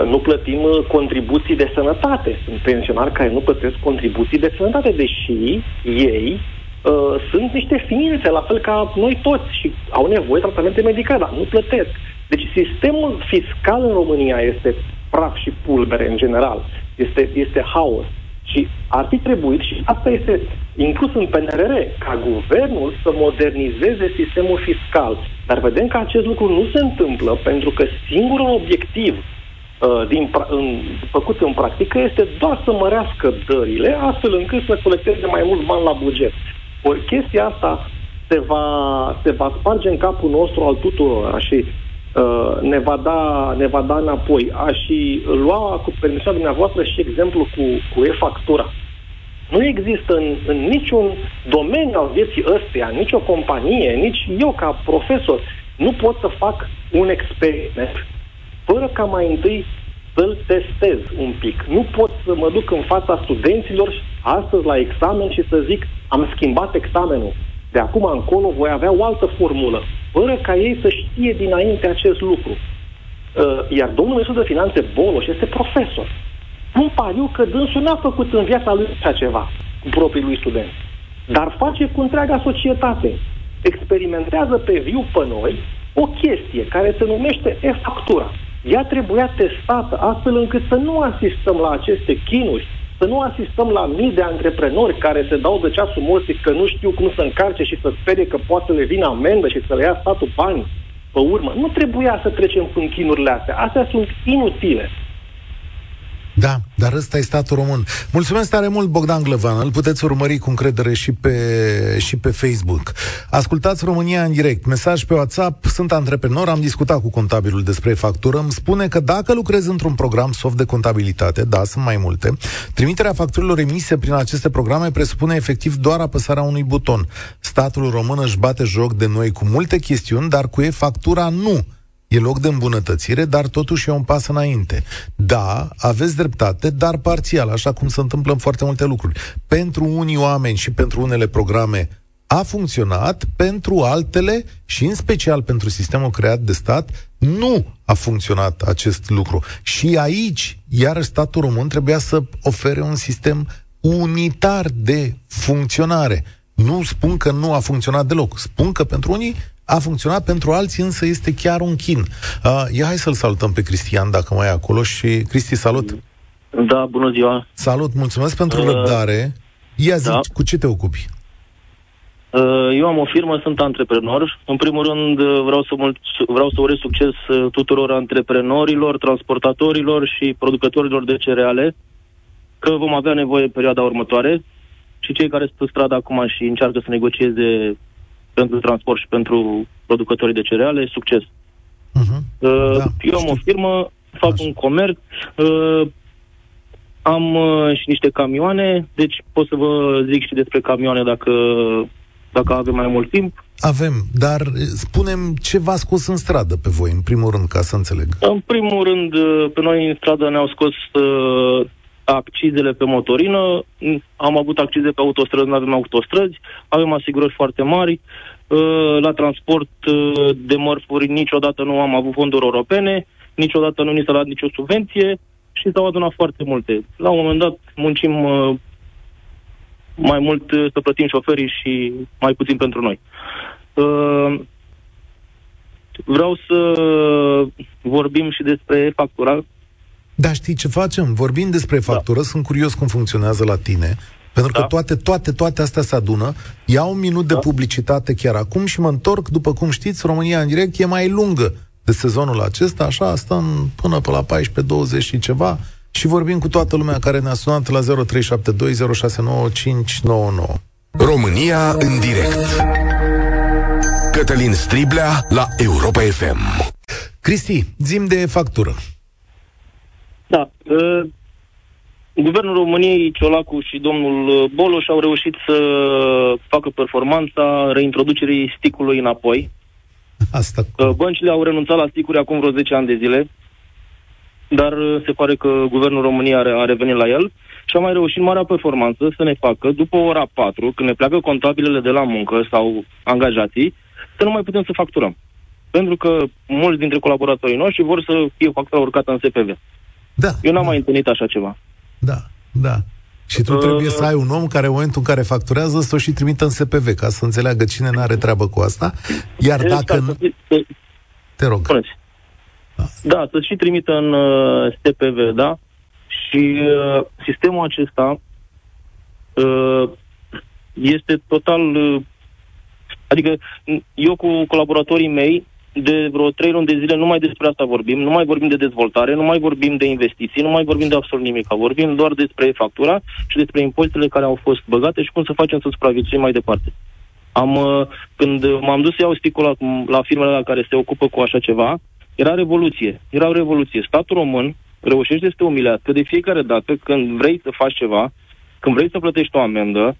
nu plătim uh, contribuții de sănătate. Sunt pensionari care nu plătesc contribuții de sănătate, deși ei uh, sunt niște ființe, la fel ca noi toți, și au nevoie de tratamente medicale, dar nu plătesc. Deci sistemul fiscal în România este praf și pulbere în general. Este, este haos. Și ar fi trebuit, și asta este inclus în PNRR, ca guvernul să modernizeze sistemul fiscal. Dar vedem că acest lucru nu se întâmplă pentru că singurul obiectiv Uh, din, în, făcut în practică este doar să mărească dările, astfel încât să colecteze mai mult bani la buget. Ori chestia asta se va, se va sparge în capul nostru al tuturor și uh, ne, va da, ne va da înapoi. Aș și lua cu permisiunea dumneavoastră și exemplu cu, cu e-factura. Nu există în, în niciun domeniu al vieții ăsteia, nicio companie, nici eu ca profesor, nu pot să fac un experiment fără ca mai întâi să-l testez un pic. Nu pot să mă duc în fața studenților astăzi la examen și să zic am schimbat examenul. De acum încolo voi avea o altă formulă, fără ca ei să știe dinainte acest lucru. Uh, iar domnul ministru de finanțe Boloș este profesor. Un pariu că dânsul n-a făcut în viața lui așa ceva cu proprii lui studenți. Dar face cu întreaga societate. Experimentează pe viu pe noi o chestie care se numește e-factura ea trebuia testată astfel încât să nu asistăm la aceste chinuri, să nu asistăm la mii de antreprenori care se dau de ceasul morții că nu știu cum să încarce și să sperie că poate să le vină amendă și să le ia statul bani pe urmă. Nu trebuia să trecem prin chinurile astea. Astea sunt inutile. Da, dar ăsta e statul român. Mulțumesc tare mult, Bogdan Glăvan. Îl puteți urmări cu încredere și pe, și pe Facebook. Ascultați România în direct. Mesaj pe WhatsApp. Sunt antreprenor, am discutat cu contabilul despre factură. Îmi spune că dacă lucrez într-un program soft de contabilitate, da, sunt mai multe, trimiterea facturilor emise prin aceste programe presupune efectiv doar apăsarea unui buton. Statul român își bate joc de noi cu multe chestiuni, dar cu e-factura nu E loc de îmbunătățire, dar totuși e un pas înainte. Da, aveți dreptate, dar parțial, așa cum se întâmplă în foarte multe lucruri. Pentru unii oameni și pentru unele programe a funcționat, pentru altele și în special pentru sistemul creat de stat, nu a funcționat acest lucru. Și aici, iar statul român trebuia să ofere un sistem unitar de funcționare. Nu spun că nu a funcționat deloc. Spun că pentru unii a funcționat, pentru alții însă este chiar un chin. Uh, ia hai să-l salutăm pe Cristian, dacă mai e acolo. Și, Cristi, salut! Da, bună ziua. Salut, mulțumesc pentru uh, răbdare. Ia zi, da. cu ce te ocupi? Uh, eu am o firmă, sunt antreprenor. În primul rând uh, vreau să, mult, vreau să urez succes uh, tuturor antreprenorilor, transportatorilor și producătorilor de cereale, că vom avea nevoie în perioada următoare și cei care sunt pe stradă acum și încearcă să negocieze pentru transport și pentru producătorii de cereale, succes. Uh-huh. Uh, da, eu am știu. o firmă, fac Așa. un comerț, uh, am uh, și niște camioane, deci pot să vă zic și despre camioane dacă, dacă avem mai mult timp. Avem, dar spunem ce v-a scos în stradă pe voi, în primul rând, ca să înțeleg. În primul rând, uh, pe noi în stradă ne-au scos uh, accizele pe motorină, am avut accize pe autostrăzi, nu avem autostrăzi, avem asigurări foarte mari, uh, la transport uh, de mărfuri niciodată nu am avut fonduri europene, niciodată nu ni s-a dat nicio subvenție și s-au adunat foarte multe. La un moment dat muncim uh, mai mult să plătim șoferii și mai puțin pentru noi. Vreau să vorbim și despre factura da, știi ce facem? Vorbim despre da. factură, da. sunt curios cum funcționează la tine, pentru că da. toate, toate, toate astea se adună. Iau un minut da. de publicitate chiar acum și mă întorc, după cum știți, România în direct e mai lungă de sezonul acesta, așa, stăm până pe la 14-20 și ceva și vorbim cu toată lumea care ne-a sunat la 0372069599. România în direct. Cătălin Striblea la Europa FM. Cristi, zim de factură. Da. Uh, Guvernul României, Ciolacu și domnul uh, Boloș au reușit să facă performanța reintroducerii sticului înapoi. Asta. Uh, băncile au renunțat la sticuri acum vreo 10 ani de zile, dar uh, se pare că Guvernul României a, a revenit la el și a mai reușit marea performanță să ne facă, după ora 4, când ne pleacă contabilele de la muncă sau angajații, să nu mai putem să facturăm. Pentru că mulți dintre colaboratorii noștri vor să fie factura urcată în SPV. Da. Eu n-am da. mai întâlnit așa ceva. Da, da. Și tu uh, trebuie să ai un om care, în momentul în care facturează, să o și trimită în SPV, ca să înțeleagă cine nu are treabă cu asta. Iar exact, dacă... Să... Te rog. Spuneți. Da. da, să și trimită în uh, SPV, da? Și uh, sistemul acesta uh, este total... Uh, adică eu cu colaboratorii mei de vreo trei luni de zile nu mai despre asta vorbim, nu mai vorbim de dezvoltare, nu mai vorbim de investiții, nu mai vorbim de absolut nimic. Vorbim doar despre factura și despre impozitele care au fost băgate și cum să facem să supraviețuim mai departe. Am, uh, când m-am dus să iau sticul la, la firmele la care se ocupă cu așa ceva, era revoluție. Era o revoluție. Statul român reușește să te umilească de fiecare dată când vrei să faci ceva, când vrei să plătești o amendă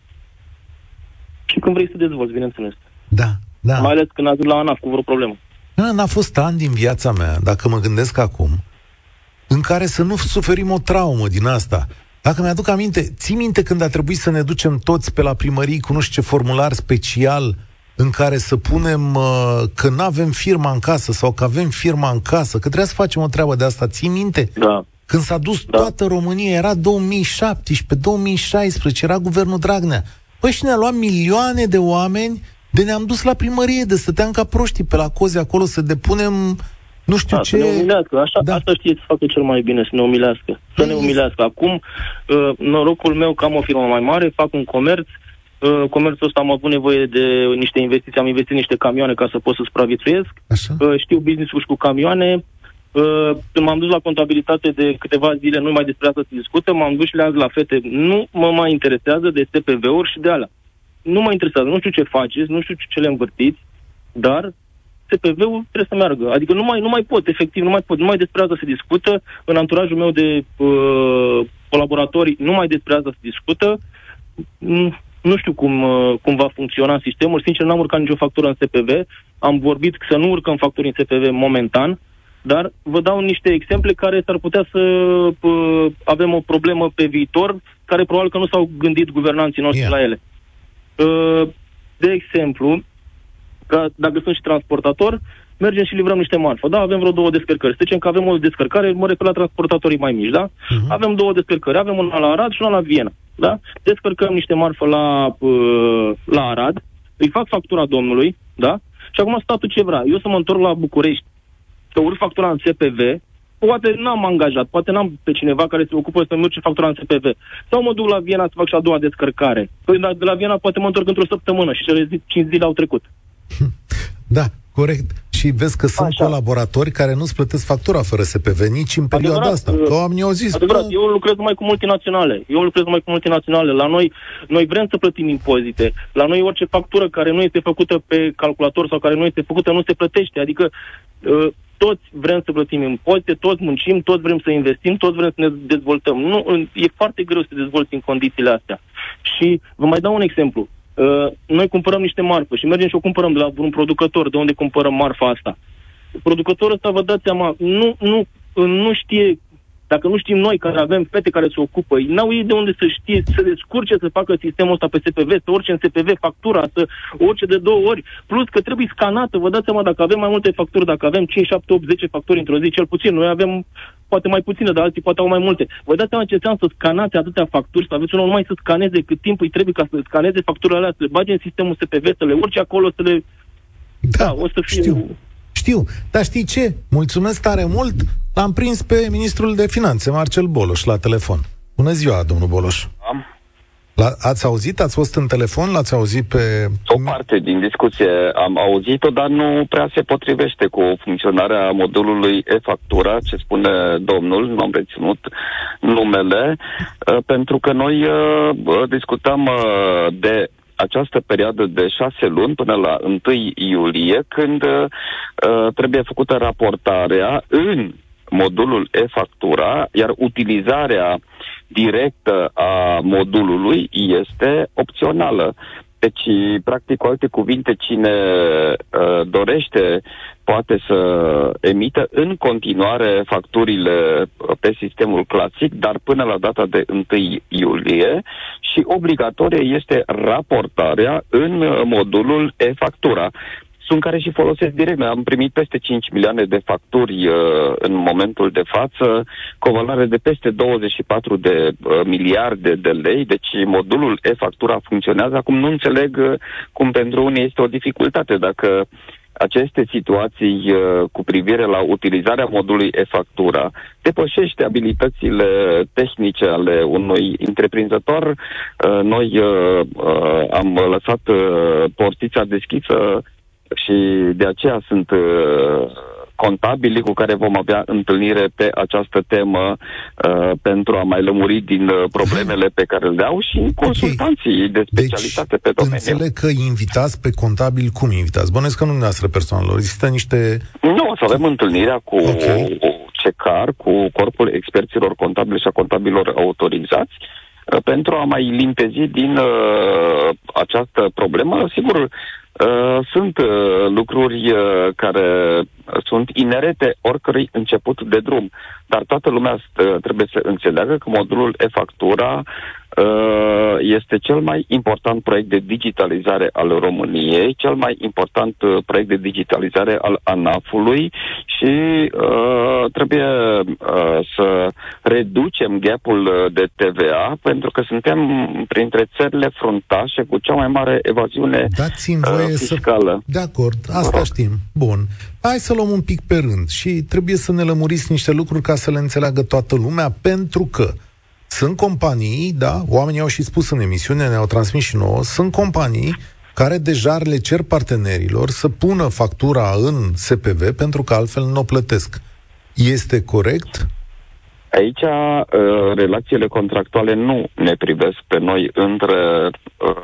și când vrei să dezvolți, bineînțeles. Da, da. Mai ales când ajungi la ANAF cu vreo problemă. N-a fost an din viața mea, dacă mă gândesc acum, în care să nu suferim o traumă din asta. Dacă mi-aduc aminte, ții minte când a trebuit să ne ducem toți pe la primării cu nu știu ce formular special în care să punem uh, că nu avem firma în casă sau că avem firma în casă, că trebuia să facem o treabă de asta. Ții minte? Da. Când s-a dus da. toată România, era 2017, 2016, era guvernul Dragnea. Păi și ne-a luat milioane de oameni de ne-am dus la primărie, de stăteam ca proștii pe la cozi acolo să depunem nu știu da, ce... Să ne umilească. Așa, da. Asta știți să facă cel mai bine, să ne umilească. Să ne umilească. Acum, uh, norocul meu că am o firmă mai mare, fac un comerț, uh, comerțul ăsta am avut nevoie de niște investiții, am investit niște camioane ca să pot să supraviețuiesc. Așa? Uh, știu business-ul și cu camioane. Uh, când m-am dus la contabilitate de câteva zile, nu mai despre asta se discută, m-am dus și le la fete. Nu mă mai interesează de SPV-uri și de alea nu mă interesează, nu știu ce faceți, nu știu ce le învârtiți, dar SPV-ul trebuie să meargă. Adică nu mai, nu mai pot, efectiv, nu mai pot. Nu mai despre asta se discută. În anturajul meu de uh, colaboratori, nu mai despre asta se discută. Mm, nu știu cum, uh, cum va funcționa sistemul. Sincer, n-am urcat nicio factură în SPV. Am vorbit să nu urcăm facturi în SPV momentan, dar vă dau niște exemple care s-ar putea să uh, avem o problemă pe viitor, care probabil că nu s-au gândit guvernanții noștri yeah. la ele. Uh, de exemplu, că dacă sunt și transportator, mergem și livrăm niște marfă. Da, avem vreo două descărcări. Să zicem că avem o descărcare, mă refer la transportatorii mai mici, da? Uh-huh. Avem două descărcări. Avem una la Arad și una la Viena, da? Descărcăm niște marfă la, uh, la Arad, îi fac factura domnului, da? Și acum statul ce vrea? Eu să mă întorc la București, să urc factura în SPV, poate n-am angajat, poate n-am pe cineva care se ocupă să-mi urce factura în SPV. Sau mă duc la Viena să fac și a doua descărcare. Păi de la Viena poate mă întorc într-o săptămână și cele 5 zile au trecut. Da, corect. Și vezi că sunt Așa. colaboratori care nu-ți plătesc factura fără SPV nici în perioada adevărat, asta. Că oamenii au zis... Adevărat, eu lucrez numai cu multinaționale. Eu lucrez numai cu multinaționale. La noi, noi vrem să plătim impozite. La noi orice factură care nu este făcută pe calculator sau care nu este făcută nu se plătește. Adică uh, toți vrem să plătim impozite, toți muncim, toți vrem să investim, toți vrem să ne dezvoltăm. Nu, e foarte greu să te dezvolți în condițiile astea. Și vă mai dau un exemplu. Uh, noi cumpărăm niște marfă și mergem și o cumpărăm de la un producător, de unde cumpărăm marfa asta. Producătorul ăsta, vă dați seama, nu, nu, nu știe dacă nu știm noi care avem fete care se ocupă, n-au ei de unde să știe, să descurce să facă sistemul ăsta pe SPV, să urce în SPV factura, să urce de două ori, plus că trebuie scanată. Vă dați seama dacă avem mai multe facturi, dacă avem 5, 7, 8, 10 facturi într-o zi, cel puțin. Noi avem poate mai puține, dar alții poate au mai multe. Vă dați seama ce înseamnă să scanați atâtea facturi, să aveți unul numai să scaneze cât timp îi trebuie ca să scaneze facturile alea, să le bage în sistemul SPV, să le urce acolo, să le... Da, da o să fie... Știu. Știu, dar știi ce? Mulțumesc tare mult. L-am prins pe ministrul de finanțe, Marcel Boloș, la telefon. Bună ziua, domnul Boloș. Am. La, ați auzit? Ați fost în telefon? L-ați auzit pe... O parte din discuție am auzit-o, dar nu prea se potrivește cu funcționarea modulului e-factura, ce spune domnul, nu am reținut numele, uh, pentru că noi uh, discutăm uh, de această perioadă de șase luni până la 1 iulie, când uh, trebuie făcută raportarea în modulul e-factura, iar utilizarea directă a modulului este opțională. Deci, practic, cu alte cuvinte, cine uh, dorește poate să emită în continuare facturile pe sistemul clasic, dar până la data de 1 iulie și obligatorie este raportarea în modulul e-factura sunt care și folosesc direct. Noi am primit peste 5 milioane de facturi uh, în momentul de față, cu o valoare de peste 24 de uh, miliarde de lei, deci modulul e-factura funcționează. Acum nu înțeleg uh, cum pentru unii este o dificultate dacă aceste situații uh, cu privire la utilizarea modului e-factura depășește abilitățile tehnice ale unui întreprinzător. Uh, noi uh, uh, am lăsat uh, portița deschisă și de aceea sunt uh, contabili cu care vom avea întâlnire pe această temă uh, pentru a mai lămuri din uh, problemele pe care le au și consultanții okay. de specialitate deci, pe domeniu. înțeleg că invitați pe contabil cum invitați? Bănesc că nu dumneavoastră persoanelor. Există niște... Nu, o să avem întâlnirea cu okay. CECAR, cu Corpul Experților Contabili și a Contabililor Autorizați, uh, pentru a mai limpezi din uh, această problemă. Sigur, Uh, sunt uh, lucruri uh, care sunt inerente oricărui început de drum, dar toată lumea uh, trebuie să înțeleagă că modulul e-factura uh, este cel mai important proiect de digitalizare al României, cel mai important uh, proiect de digitalizare al ANAF-ului și uh, trebuie uh, să reducem gapul de TVA pentru că suntem printre țările fruntașe cu cea mai mare evaziune Dați-mi voie uh, fiscală. Să... De acord, asta știm. Bun. Hai să luăm un pic pe rând și trebuie să ne lămuriți niște lucruri ca să le înțeleagă toată lumea, pentru că sunt companii, da, oamenii au și spus în emisiune, ne-au transmis și nouă, sunt companii care deja le cer partenerilor să pună factura în SPV pentru că altfel nu o plătesc. Este corect? Aici, uh, relațiile contractuale nu ne privesc pe noi între uh,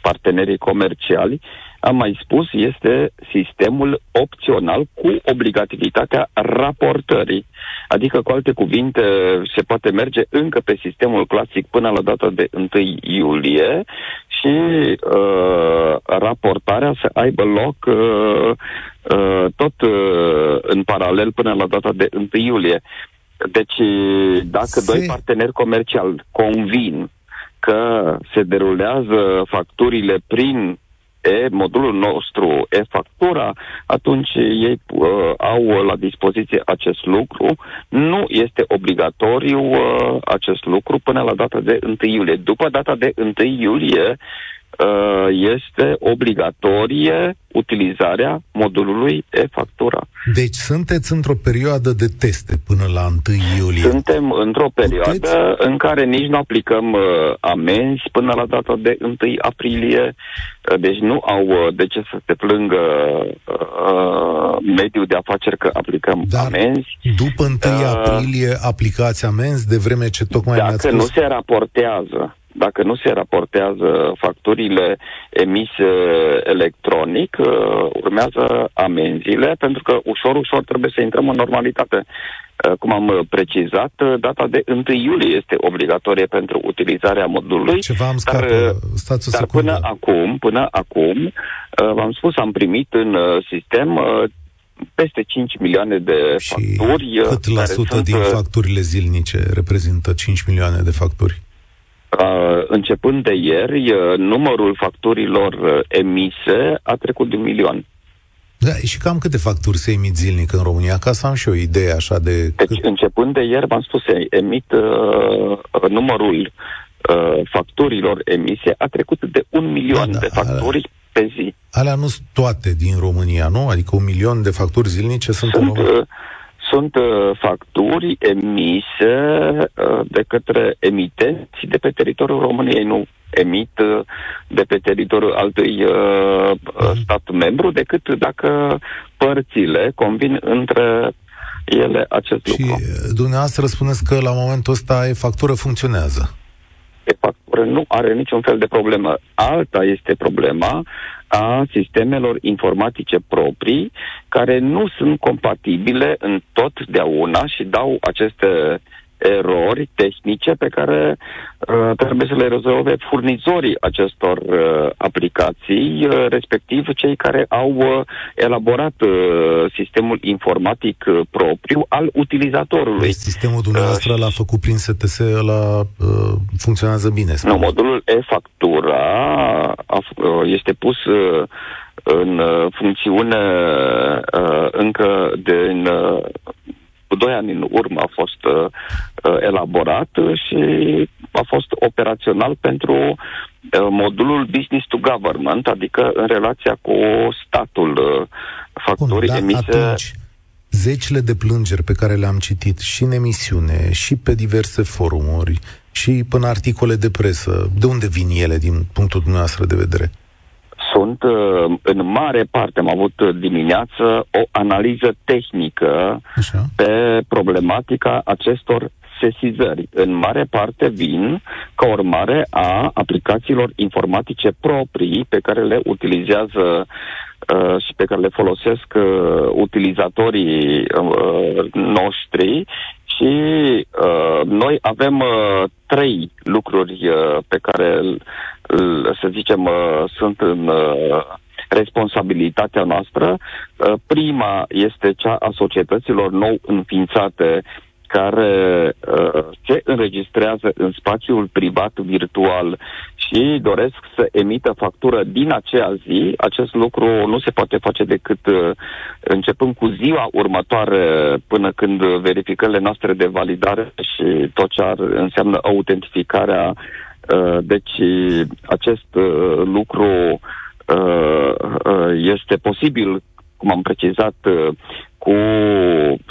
partenerii comerciali, am mai spus, este sistemul opțional cu obligativitatea raportării. Adică, cu alte cuvinte, se poate merge încă pe sistemul clasic până la data de 1 iulie și uh, raportarea să aibă loc uh, uh, tot uh, în paralel până la data de 1 iulie. Deci, dacă se... doi parteneri comerciali convin că se derulează facturile prin e modulul nostru e-factura, atunci ei uh, au la dispoziție acest lucru. Nu este obligatoriu uh, acest lucru până la data de 1 iulie. După data de 1 iulie, uh, este obligatorie utilizarea modulului e-factura. Deci sunteți într-o perioadă de teste până la 1 iulie. Suntem într-o perioadă Puteți? în care nici nu aplicăm uh, amenzi până la data de 1 aprilie, uh, deci nu au uh, de ce să se plângă uh, mediul de afaceri că aplicăm Dar amenzi. după 1 uh, aprilie aplicați amenzi de vreme ce tocmai Dacă mi-ați nu spus... se raportează dacă nu se raportează facturile emise electronic, uh, urmează amenziile, pentru că ușor, ușor trebuie să intrăm în normalitate. Uh, cum am precizat, uh, data de 1 iulie este obligatorie pentru utilizarea modulului. Ceva am scapă, dar, stați o dar secundă. până acum, până acum, v-am spus, am primit în sistem peste 5 milioane de Și facturi. cât la care sută sunt, din facturile zilnice reprezintă 5 milioane de facturi? Uh, începând de ieri, uh, numărul facturilor uh, emise a trecut de un milion. Da, și cam câte facturi se emit zilnic în România? Ca să am și o idee așa de... Deci, cât... începând de ieri, v-am spus, emit uh, numărul uh, facturilor emise a trecut de un milion Da, da, de facturi alea- pe zi. Alea nu sunt toate din România, nu? Adică un milion de facturi zilnice sunt, în Sunt, România. uh, sunt uh, facturi emise uh, de către emitenți de pe teritoriul României, nu emit uh, de pe teritoriul altui uh, uh, stat membru, decât dacă părțile convin între ele acest Și lucru. uh, dumneavoastră spuneți că la momentul ăsta e factură funcționează. De factură nu are niciun fel de problemă. Alta este problema a sistemelor informatice proprii care nu sunt compatibile în totdeauna și dau aceste erori tehnice pe care uh, trebuie să le rezolve furnizorii acestor uh, aplicații, uh, respectiv cei care au uh, elaborat uh, sistemul informatic uh, propriu al utilizatorului. Deci sistemul dumneavoastră l-a făcut prin STS, la uh, funcționează bine. Nu, spuneți. modulul e-factura a f- uh, este pus uh, în uh, funcțiune uh, încă din uh, cu doi ani în urmă a fost uh, uh, elaborat și a fost operațional pentru uh, modulul business to government, adică în relația cu statul uh, Bun, facturii dar emise. atunci, zecile de plângeri pe care le-am citit și în emisiune, și pe diverse forumuri, și până articole de presă, de unde vin ele din punctul dumneavoastră de vedere? Sunt uh, în mare parte, am avut uh, dimineață o analiză tehnică Așa? pe problematica acestor sesizări. În mare parte vin ca urmare a aplicațiilor informatice proprii pe care le utilizează uh, și pe care le folosesc uh, utilizatorii uh, noștri și uh, noi avem uh, trei lucruri uh, pe care, l- l- să zicem, uh, sunt în uh, responsabilitatea noastră. Uh, prima este cea a societăților nou înființate care uh, se înregistrează în spațiul privat virtual și doresc să emită factură din aceea zi, acest lucru nu se poate face decât uh, începând cu ziua următoare până când verificările noastre de validare și tot ce ar înseamnă autentificarea. Uh, deci acest uh, lucru uh, uh, este posibil cum am precizat, uh, cu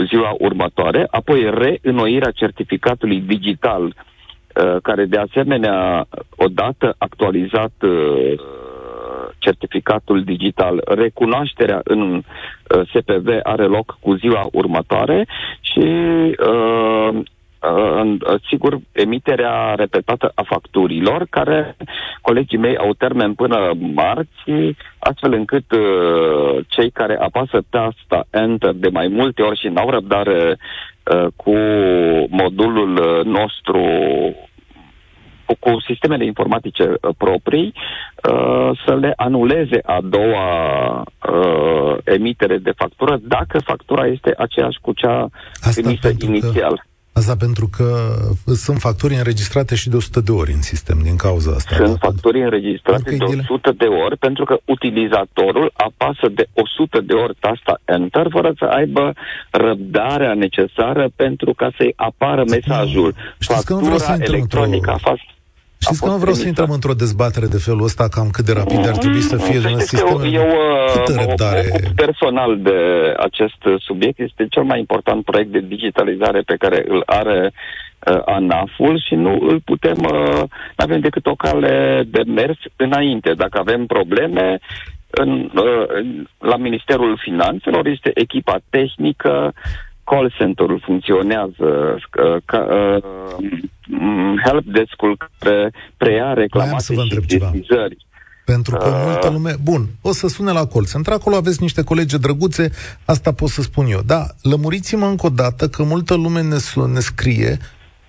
ziua următoare, apoi reînnoirea certificatului digital, uh, care de asemenea, odată actualizat uh, certificatul digital, recunoașterea în uh, SPV are loc cu ziua următoare și uh, Uh, sigur, emiterea repetată a facturilor, care colegii mei au termen până marți, astfel încât uh, cei care apasă tasta Enter de mai multe ori și n-au răbdare uh, cu modulul uh, nostru cu, cu sistemele informatice uh, proprii, uh, să le anuleze a doua uh, emitere de factură, dacă factura este aceeași cu cea Asta trimisă pentru că- inițial. Asta pentru că sunt facturi înregistrate și de 100 de ori în sistem din cauza asta. Sunt da? facturi înregistrate Pentru că de ele- 100 de ori, pentru că utilizatorul apasă de 100 de ori tasta Enter fără să aibă răbdarea necesară pentru ca să-i apară mesajul. Știți că nu vreau să Factura intru într-o- electronică a fost... Știți că nu vreau să intrăm într-o dezbatere de felul ăsta, cam cât de rapid ar trebui să fie în sistemul. Eu, eu Câtă mă răbdare... personal de acest subiect. Este cel mai important proiect de digitalizare pe care îl are uh, ANAF-ul și nu îl putem, uh, avem decât o cale de mers înainte. Dacă avem probleme, în, uh, la Ministerul Finanțelor este echipa tehnică, call center-ul funcționează, uh, ca, uh, help desk-ul care preia reclamații și sesizări. Pentru că uh... multă lume... Bun, o să sune la call center. Acolo aveți niște colegi drăguțe, asta pot să spun eu. Da, lămuriți-mă încă o dată că multă lume ne, ne scrie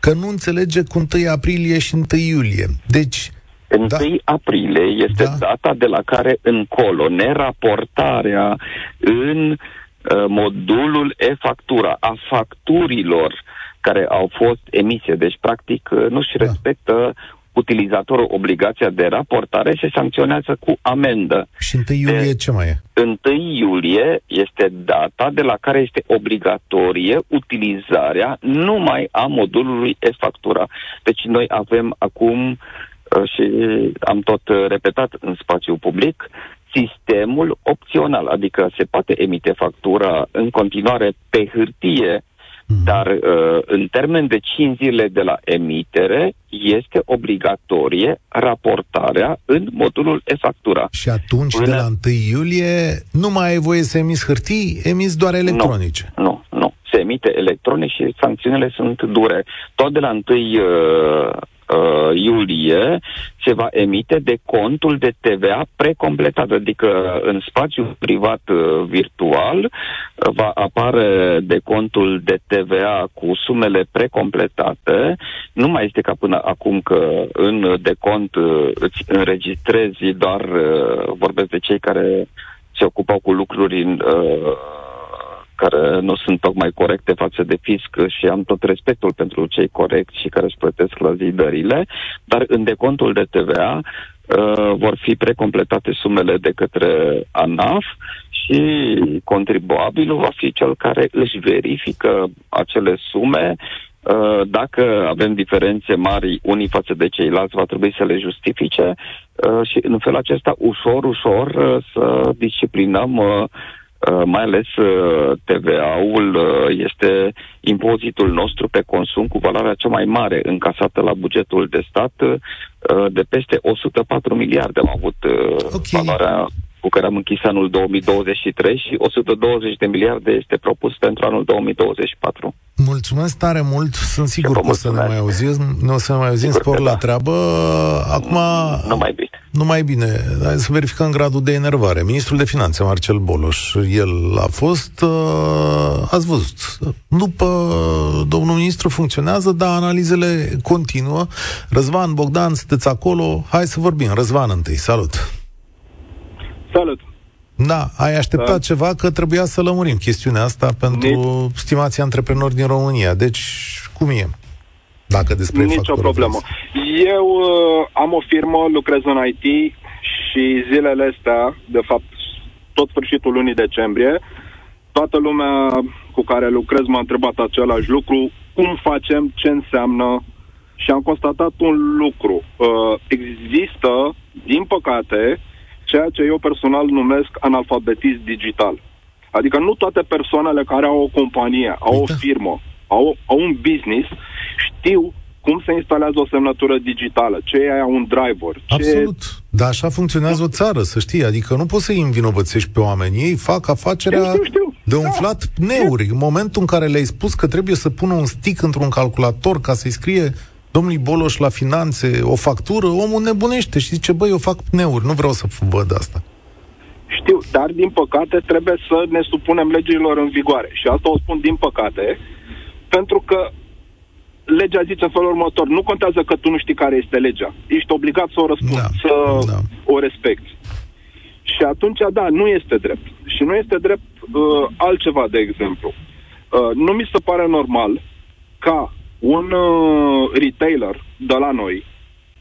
că nu înțelege cu 1 aprilie și 1 iulie. Deci, 1 da. aprilie este da. data de la care încolo neraportarea în uh, modulul e-factura a facturilor care au fost emise. Deci, practic, uh, nu-și da. respectă utilizatorul obligația de raportare se sancționează cu amendă. Și 1 iulie de, ce mai e? 1 iulie este data de la care este obligatorie utilizarea numai a modulului e-factura. Deci noi avem acum uh, și am tot repetat în spațiu public, sistemul opțional, adică se poate emite factura în continuare pe hârtie Mhm. Dar uh, în termen de 5 zile de la emitere, este obligatorie raportarea în modulul e-factura. Și atunci, Până... de la 1 iulie, nu mai ai voie să emiți hârtii, emiți doar electronice. Nu, nu, nu. Se emite electronic și sancțiunile sunt dure. Tot de la 1 uh, uh, iulie se va emite de contul de TVA precompletat, adică în spațiu privat uh, virtual uh, va apare de contul de TVA cu sumele precompletate. Nu mai este ca până acum că în decont uh, îți înregistrezi doar, uh, vorbesc de cei care se ocupau cu lucruri în uh, care nu sunt tocmai corecte față de fisc și am tot respectul pentru cei corecți și care își plătesc la zi dările, dar în decontul de TVA uh, vor fi precompletate sumele de către ANAF și contribuabilul va fi cel care își verifică acele sume. Uh, dacă avem diferențe mari unii față de ceilalți, va trebui să le justifice uh, și în felul acesta ușor, ușor uh, să disciplinăm Uh, mai ales uh, TVA-ul uh, este impozitul nostru pe consum cu valoarea cea mai mare încasată la bugetul de stat de peste 104 miliarde. Am avut okay. valoarea cu care am închis anul 2023 și 120 de miliarde este propus pentru anul 2024. Mulțumesc tare mult, sunt sigur că o să ne mai auzim, nu o să ne mai auzim, spor da. la treabă. Acum... Nu mai bine. Nu mai bine. Hai să verificăm gradul de enervare. Ministrul de Finanțe, Marcel Boloș, el a fost, uh, ați văzut, după domnul ministru funcționează, dar analizele continuă. Răzvan, Bogdan, sunteți acolo, hai să vorbim. Răzvan întâi, salut! Salut! Da, ai așteptat da. ceva că trebuia să lămurim chestiunea asta pentru Nici... stimații antreprenori din România. Deci, cum e? Dacă despre Nici o problemă. Eu uh, am o firmă, lucrez în IT și zilele astea, de fapt, tot sfârșitul lunii decembrie, toată lumea cu care lucrez m-a întrebat același lucru, cum facem, ce înseamnă și am constatat un lucru. Uh, există, din păcate, ceea ce eu personal numesc analfabetism digital. Adică nu toate persoanele care au o companie, au o firmă, au, au un business, știu cum se instalează o semnătură digitală, ce e aia un driver. Ce... Absolut. Dar așa funcționează o țară, să știi. Adică nu poți să-i învinovățești pe oameni. Ei fac afacerea știu, știu. de umflat da. neuri. În momentul în care le-ai spus că trebuie să pună un stick într-un calculator ca să-i scrie domnului Boloș la finanțe o factură, omul nebunește și zice, băi, eu fac pneuri, nu vreau să văd asta. Știu, dar din păcate trebuie să ne supunem legilor în vigoare. Și asta o spun din păcate, pentru că legea zice în felul următor, nu contează că tu nu știi care este legea. Ești obligat să o răspunzi, da, să da. o respecti. Și atunci, da, nu este drept. Și nu este drept uh, altceva, de exemplu. Uh, nu mi se pare normal ca un uh, retailer de la noi,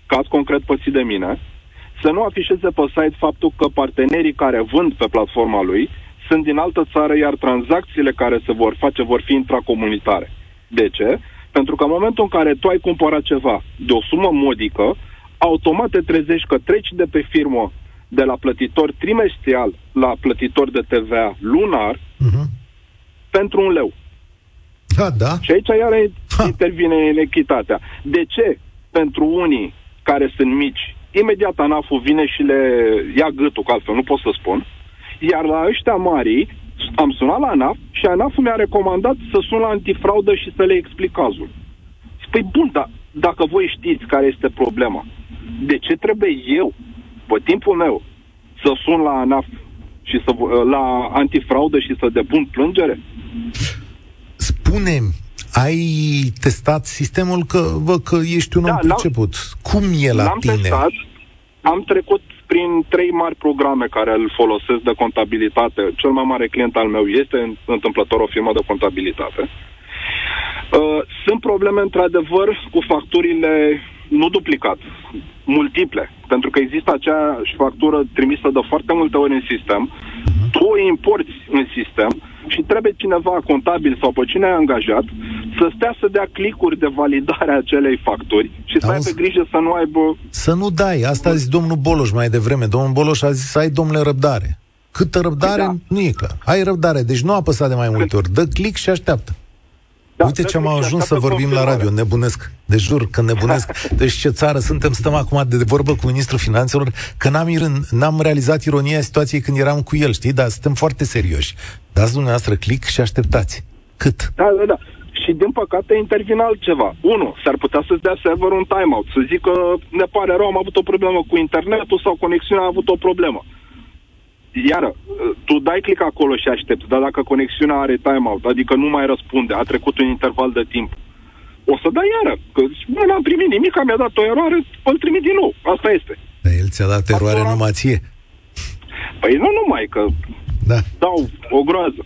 caz concret pățit de mine, să nu afișeze pe site faptul că partenerii care vând pe platforma lui sunt din altă țară, iar tranzacțiile care se vor face vor fi intracomunitare. De ce? Pentru că în momentul în care tu ai cumpărat ceva de o sumă modică, automat te trezești că treci de pe firmă de la plătitor trimestrial la plătitor de TVA lunar Uh-huh. pentru un leu. Da, da. Și aici iar Ha. intervine inechitatea. De ce pentru unii care sunt mici, imediat ANAF-ul vine și le ia gâtul, că altfel nu pot să spun, iar la ăștia mari am sunat la ANAF și ANAF-ul mi-a recomandat să sun la antifraudă și să le explic cazul. Păi bun, dar dacă voi știți care este problema, de ce trebuie eu, pe timpul meu, să sun la ANAF și să, la antifraudă și să depun plângere? Spune-mi, ai testat sistemul că văd că ești un Da, om l-am- priceput. Cum e la L-am tine? testat, am trecut prin trei mari programe care îl folosesc de contabilitate. Cel mai mare client al meu este în- întâmplător o firmă de contabilitate. Uh, sunt probleme, într-adevăr, cu facturile nu duplicat, multiple, pentru că există aceeași factură trimisă de foarte multe ori în sistem, tu o importi în sistem și trebuie cineva contabil sau pe cine ai angajat să stea să dea clicuri de validare a acelei facturi și să Auzi? aibă grijă să nu aibă Să nu dai. Asta a zis domnul Boloș mai devreme. Domnul Boloș a zis să ai, domnule, răbdare. Câtă răbdare, Da. nu e clar. Ai răbdare, deci nu apăsa de mai multe ori. Dă click și așteaptă. Da, Uite ce am dă click și ajuns să așteaptă vorbim la confirmarea. radio, nebunesc. De jur că nebunesc. Deci ce țară suntem, stăm acum de vorbă cu ministrul finanțelor, că n-am, irin, n-am realizat ironia situației când eram cu el, știi? Dar suntem foarte serioși. Dați dumneavoastră click și așteptați. Cât? Da, da, da. Și din păcate intervine altceva. Unu, s-ar putea să-ți dea serverul un timeout, să zică ne pare rău, am avut o problemă cu internetul sau conexiunea a avut o problemă. Iară, tu dai click acolo și aștepți, dar dacă conexiunea are timeout, adică nu mai răspunde, a trecut un interval de timp, o să dai iară. Că nu n-am primit nimic, mi-a dat o eroare, îl trimit din nou. Asta este. Dar el ți-a dat eroare Acum- numai ție. Păi nu numai, că Da. dau o groază.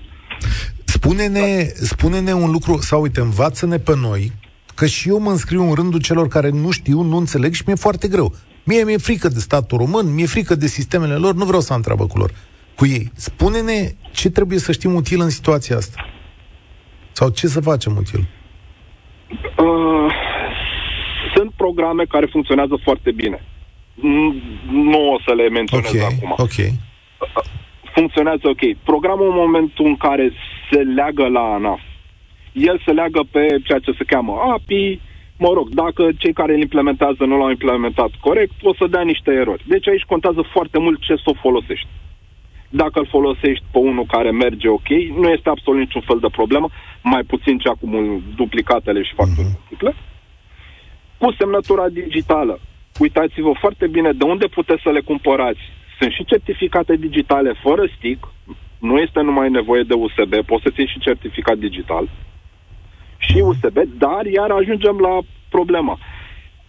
Spune-ne, spune-ne un lucru, sau uite, învață-ne pe noi, că și eu mă înscriu în rândul celor care nu știu, nu înțeleg și mi-e foarte greu. Mie mi-e frică de statul român, mi-e frică de sistemele lor, nu vreau să am treabă cu lor, cu ei. Spune-ne ce trebuie să știm util în situația asta. Sau ce să facem util. Uh, sunt programe care funcționează foarte bine. Mm, Nu o să le menționez Ok, acum. ok. Funcționează ok. Programul în momentul în care se leagă la ANAF, el se leagă pe ceea ce se cheamă API, mă rog, dacă cei care îl implementează nu l-au implementat corect, o să dea niște erori. Deci aici contează foarte mult ce să o folosești. Dacă îl folosești pe unul care merge ok, nu este absolut niciun fel de problemă, mai puțin cea cu duplicatele și facturi Mhm. multiple. Cu semnătura digitală, uitați-vă foarte bine de unde puteți să le cumpărați. Sunt și certificate digitale fără stick, nu este numai nevoie de USB, poți să ții și certificat digital și USB, dar iar ajungem la problema.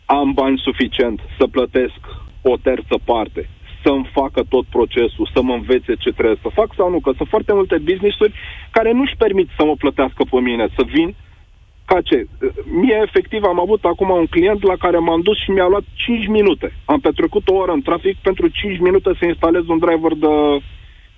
Am bani suficient să plătesc o terță parte, să-mi facă tot procesul, să mă învețe ce trebuie să fac sau nu, că sunt foarte multe business-uri care nu-și permit să mă plătească pe mine, să vin ca ce? Mie, efectiv, am avut acum un client la care m-am dus și mi-a luat 5 minute. Am petrecut o oră în trafic pentru 5 minute să instalez un driver de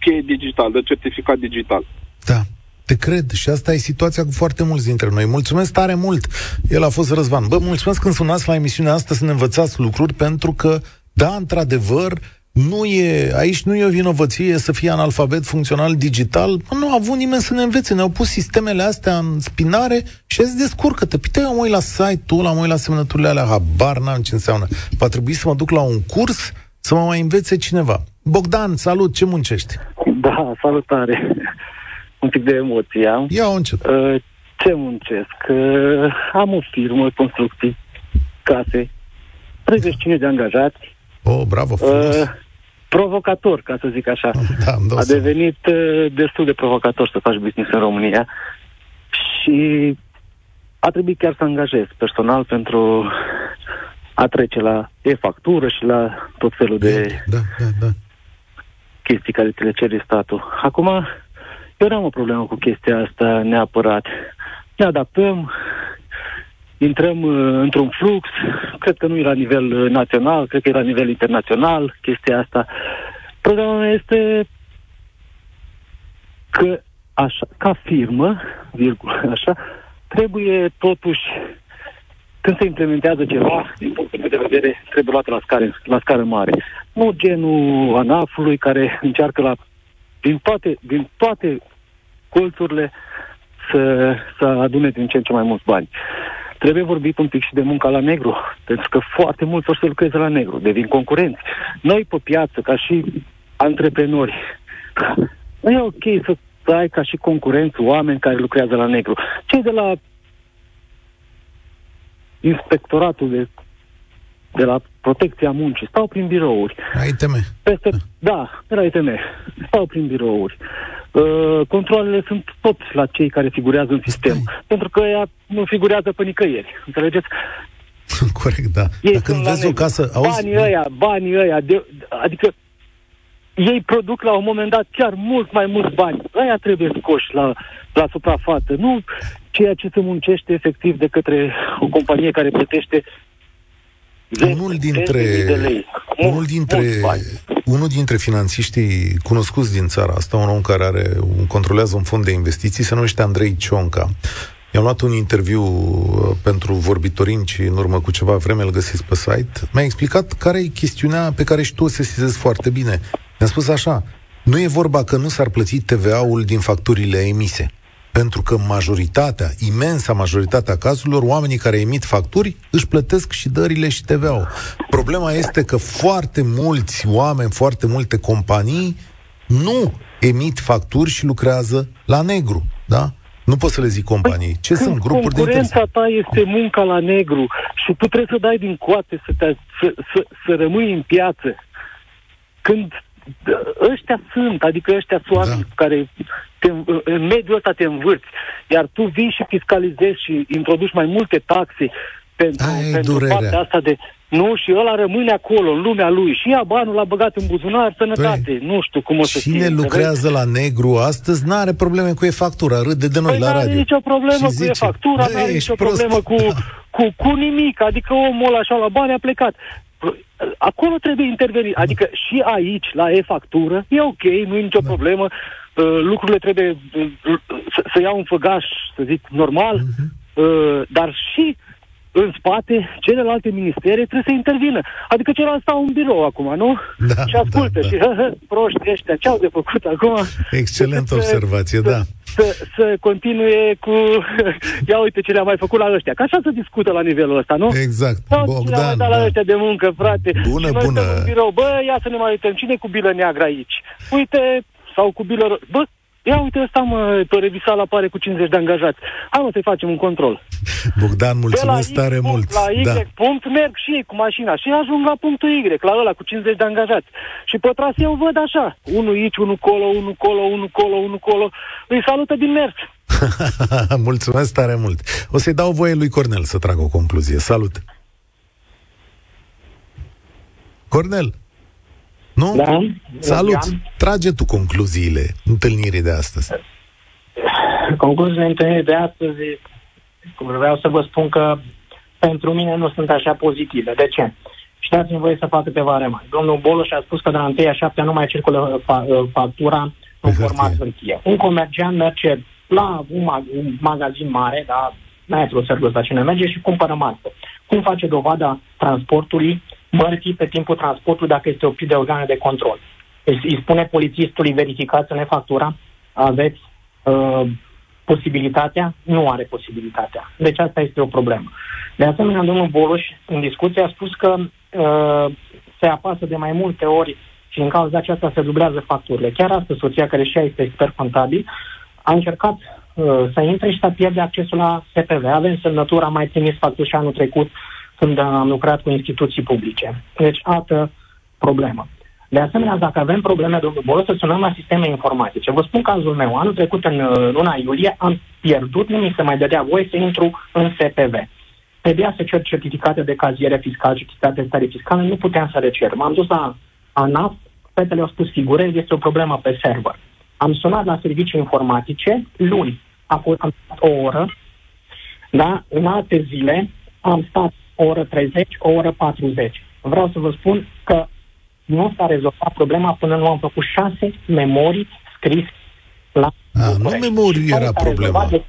cheie digital, de certificat digital. Da. Te cred și asta e situația cu foarte mulți dintre noi. Mulțumesc tare mult. El a fost Răzvan. Bă, mulțumesc când sunați la emisiunea asta să ne învățați lucruri, pentru că, da, într-adevăr, nu e, aici nu e o vinovăție să fie analfabet funcțional digital. Bă, nu a avut nimeni să ne învețe. Ne-au pus sistemele astea în spinare și azi descurcă-te. Păi te mă uit la site-ul ăla, mă uit la semnăturile alea, habar n-am ce înseamnă. Va trebui să mă duc la un curs să mă mai învețe cineva. Bogdan, salut, ce muncești? Da, salutare. Un pic de emoție am. Ia-o încet. Uh, ce muncesc? Uh, am o firmă, construcții, case, 35 de angajați, Oh, bravo, frumos. uh, provocator, ca să zic așa. Da, îmi dau A seama. devenit uh, destul de provocator să faci business în România și a trebuit chiar să angajez personal pentru a trece la e-factură și la tot felul de Da, da, da. chestii care ți le cere statul. Acum, eu n-am o problemă cu chestia asta neapărat. Ne adaptăm, intrăm uh, într-un flux, cred că nu e la nivel uh, național, cred că e la nivel internațional chestia asta. Problema mea este că așa, ca firmă, virgulă, așa, trebuie totuși când se implementează ceva, din punctul meu de vedere, trebuie luată la scară, la scară mare. Nu genul ANAF-ului care încearcă la, din, toate, din toate colțurile să, să adune din ce în ce mai mulți bani. Trebuie vorbit un pic și de munca la negru, pentru că foarte mulți o să lucreze la negru, devin concurenți. Noi pe piață, ca și antreprenori, nu e ok să ai ca și concurenți oameni care lucrează la negru. Cei de la inspectoratul de, de la protecția muncii stau prin birouri. La ITM. Peste, da, de la ITM. Stau prin birouri. Uh, controlele sunt tot la cei care figurează în sistem. Stai. Pentru că ea nu figurează pe nicăieri. Înțelegeți? Corect, da. Ei Dar când vezi o casă... Auzi, banii ăia, banii ăia, de, adică ei produc la un moment dat chiar mult mai mulți bani. Aia trebuie scoși la, la suprafață. Nu ceea ce se muncește efectiv de către o companie care plătește unul dintre, unul dintre, unul dintre finanțiștii cunoscuți din țara asta, un om care are, un, controlează un fond de investiții, se numește Andrei Cionca. I-am luat un interviu uh, pentru vorbitorinci în urmă cu ceva vreme, îl găsiți pe site. Mi-a explicat care e chestiunea pe care și tu o sesizezi foarte bine. Mi-a spus așa, nu e vorba că nu s-ar plăti TVA-ul din facturile emise. Pentru că majoritatea, imensa majoritatea cazurilor, oamenii care emit facturi își plătesc și dările și TVA-ul. Problema este că foarte mulți oameni, foarte multe companii nu emit facturi și lucrează la negru, da? Nu pot să le zic companii. Ce păi, sunt grupuri de interes? Concurența ta este munca la negru și tu trebuie să dai din coate să, te, să, să, să rămâi în piață. Când ăștia sunt, adică ăștia sunt oameni da. care te, în mediul ăsta te învârți, iar tu vii și fiscalizezi și introduci mai multe taxe pentru, pentru partea asta de... Nu, și ăla rămâne acolo, în lumea lui. Și ia banul, l-a băgat în buzunar, sănătate. Păi, nu știu cum o să Cine fie, lucrează la negru astăzi n-are probleme cu e-factura, râde de noi păi la radio. Păi nicio problemă cu zice, e-factura, n-are nicio prost. problemă cu, cu, cu nimic. Adică omul ăla așa la bani a plecat. Acolo trebuie intervenit. Adică și aici, la e-factură, e ok, nu e nicio da. problemă. Uh, lucrurile trebuie uh, să, să iau un făgaș, să zic, normal, uh-huh. uh, dar și în spate, celelalte ministere trebuie să intervină. Adică celălalt stau în birou acum, nu? Da, și ascultă da, da. și hă, hă, proști ăștia, ce-au de făcut acum? Excelent observație, să, da. Să, să continue cu, ia uite ce le-a mai făcut la ăștia. Ca așa să discută la nivelul ăsta, nu? Exact. Ia uite ce le-a mai dat da. la ăștia de muncă, frate. Bună, și noi bună. în birou, bă, ia să ne mai uităm, cine cu bilă neagră aici? Uite, sau cu bilă... Bă, Ia uite ăsta, mă, pe revisal apare cu 50 de angajați. Hai, mă, să-i facem un control. Bogdan, mulțumesc tare punct, mult. La Y da. punct, merg și ei cu mașina și ajung la punctul Y, la ăla cu 50 de angajați. Și pe traseu văd așa, unul aici, unul colo, unul colo, unul colo, unul colo. Îi salută din mers. mulțumesc tare mult. O să-i dau voie lui Cornel să tragă o concluzie. Salut! Cornel! Nu? Da. Salut! Da. Trage tu concluziile întâlnirii de astăzi. Concluziile întâlnirii de astăzi, vreau să vă spun că pentru mine nu sunt așa pozitive. De ce? Și dați-mi voie să fac câteva remarci. Domnul Boloș a spus că de la 1 a 7 nu mai circulă factura în format hârtie. Un comerciant merge la un, mag- un magazin mare, da, metro, serviciu la cine merge și cumpără marfă. Cum face dovada transportului mărții pe timpul transportului dacă este oprit de organe de control. Îi, îi spune polițistului verificați-ne factura, aveți uh, posibilitatea? Nu are posibilitatea. Deci asta este o problemă. De asemenea, domnul Boloș, în discuție, a spus că uh, se apasă de mai multe ori și în cauza aceasta se dublează facturile. Chiar astăzi, soția, care și ea este expert contabil, a încercat uh, să intre și să pierde accesul la SPV. Avem semnătura, mai trimis facturi și anul trecut când am lucrat cu instituții publice. Deci, altă problemă. De asemenea, dacă avem probleme, domnul Bolo, să sunăm la sisteme informatice. Vă spun cazul meu. Anul trecut, în uh, luna iulie, am pierdut, nu mi se mai dădea voie să intru în SPV. Trebuia să cer certificate de caziere fiscal, certificate de stare fiscală, nu puteam să le cer. M-am dus la ANAF, fetele au spus sigur, este o problemă pe server. Am sunat la servicii informatice, luni, a fost am stat o oră, da? în alte zile am stat o oră 30, o oră 40. Vreau să vă spun că nu s-a rezolvat problema până nu am făcut șase memorii scris la... A, nu memorii era problema. De...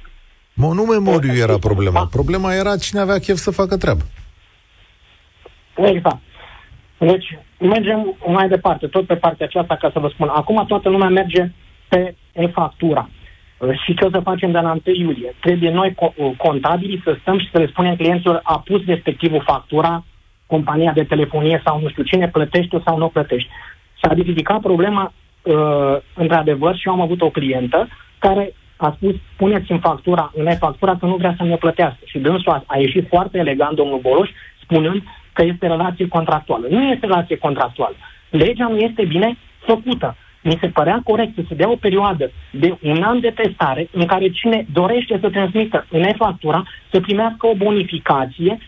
Mă, nu memoriu era problema. Problema era cine avea chef să facă treabă. Exact. Deci, mergem mai departe, tot pe partea aceasta, ca să vă spun. Acum toată lumea merge pe e-factura. Și ce o să facem de la 1 iulie? Trebuie noi, contabili, să stăm și să le spunem clienților, a pus respectivul factura, compania de telefonie sau nu știu cine, plătește sau nu plătește. S-a identificat problema, uh, într-adevăr, și eu am avut o clientă care a spus, puneți în factura, în e-factura, că nu vrea să ne plătească. Și dânsul a, a ieșit foarte elegant, domnul Boloș, spunând că este relație contractuală. Nu este relație contractuală. Legea nu este bine făcută. Mi se părea corect să se dea o perioadă de un an de testare în care cine dorește să transmită în e-factura să primească o bonificație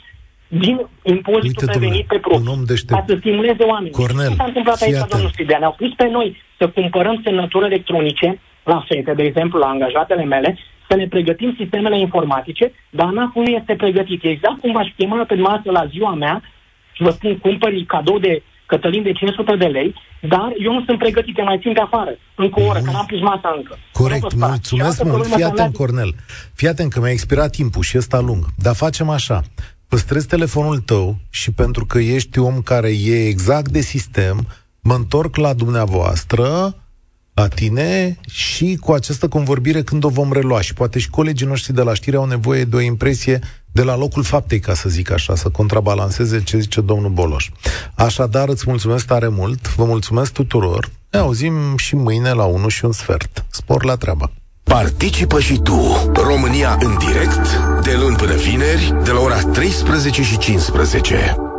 din impozitul Uite, prevenit pe propriu, ca să stimuleze oamenii. Cornel, Ce s-a întâmplat aici, domnul Stidea? Ne-au pus pe noi să cumpărăm semnături electronice la fete, de exemplu, la angajatele mele, să ne pregătim sistemele informatice, dar ANAF nu este pregătit. Exact cum v-aș chema pe masă la ziua mea și vă spun, cumpări cadou de Cătălin de 500 de lei, dar eu nu sunt pregătit, mai țin de afară, încă o oră, că n-am pus masa încă. Corect, mulțumesc mult. Fii atent, Cornel. Fii atent că mi-a expirat timpul și ăsta lung. Dar facem așa. Păstrezi telefonul tău și pentru că ești om care e exact de sistem, mă întorc la dumneavoastră la tine și cu această convorbire când o vom relua. Și poate și colegii noștri de la știri au nevoie de o impresie de la locul faptei, ca să zic așa, să contrabalanceze ce zice domnul Boloș. Așadar, îți mulțumesc tare mult, vă mulțumesc tuturor, ne auzim și mâine la 1 și un sfert. Spor la treabă! Participă și tu, România în direct, de luni până vineri, de la ora 13 și 15.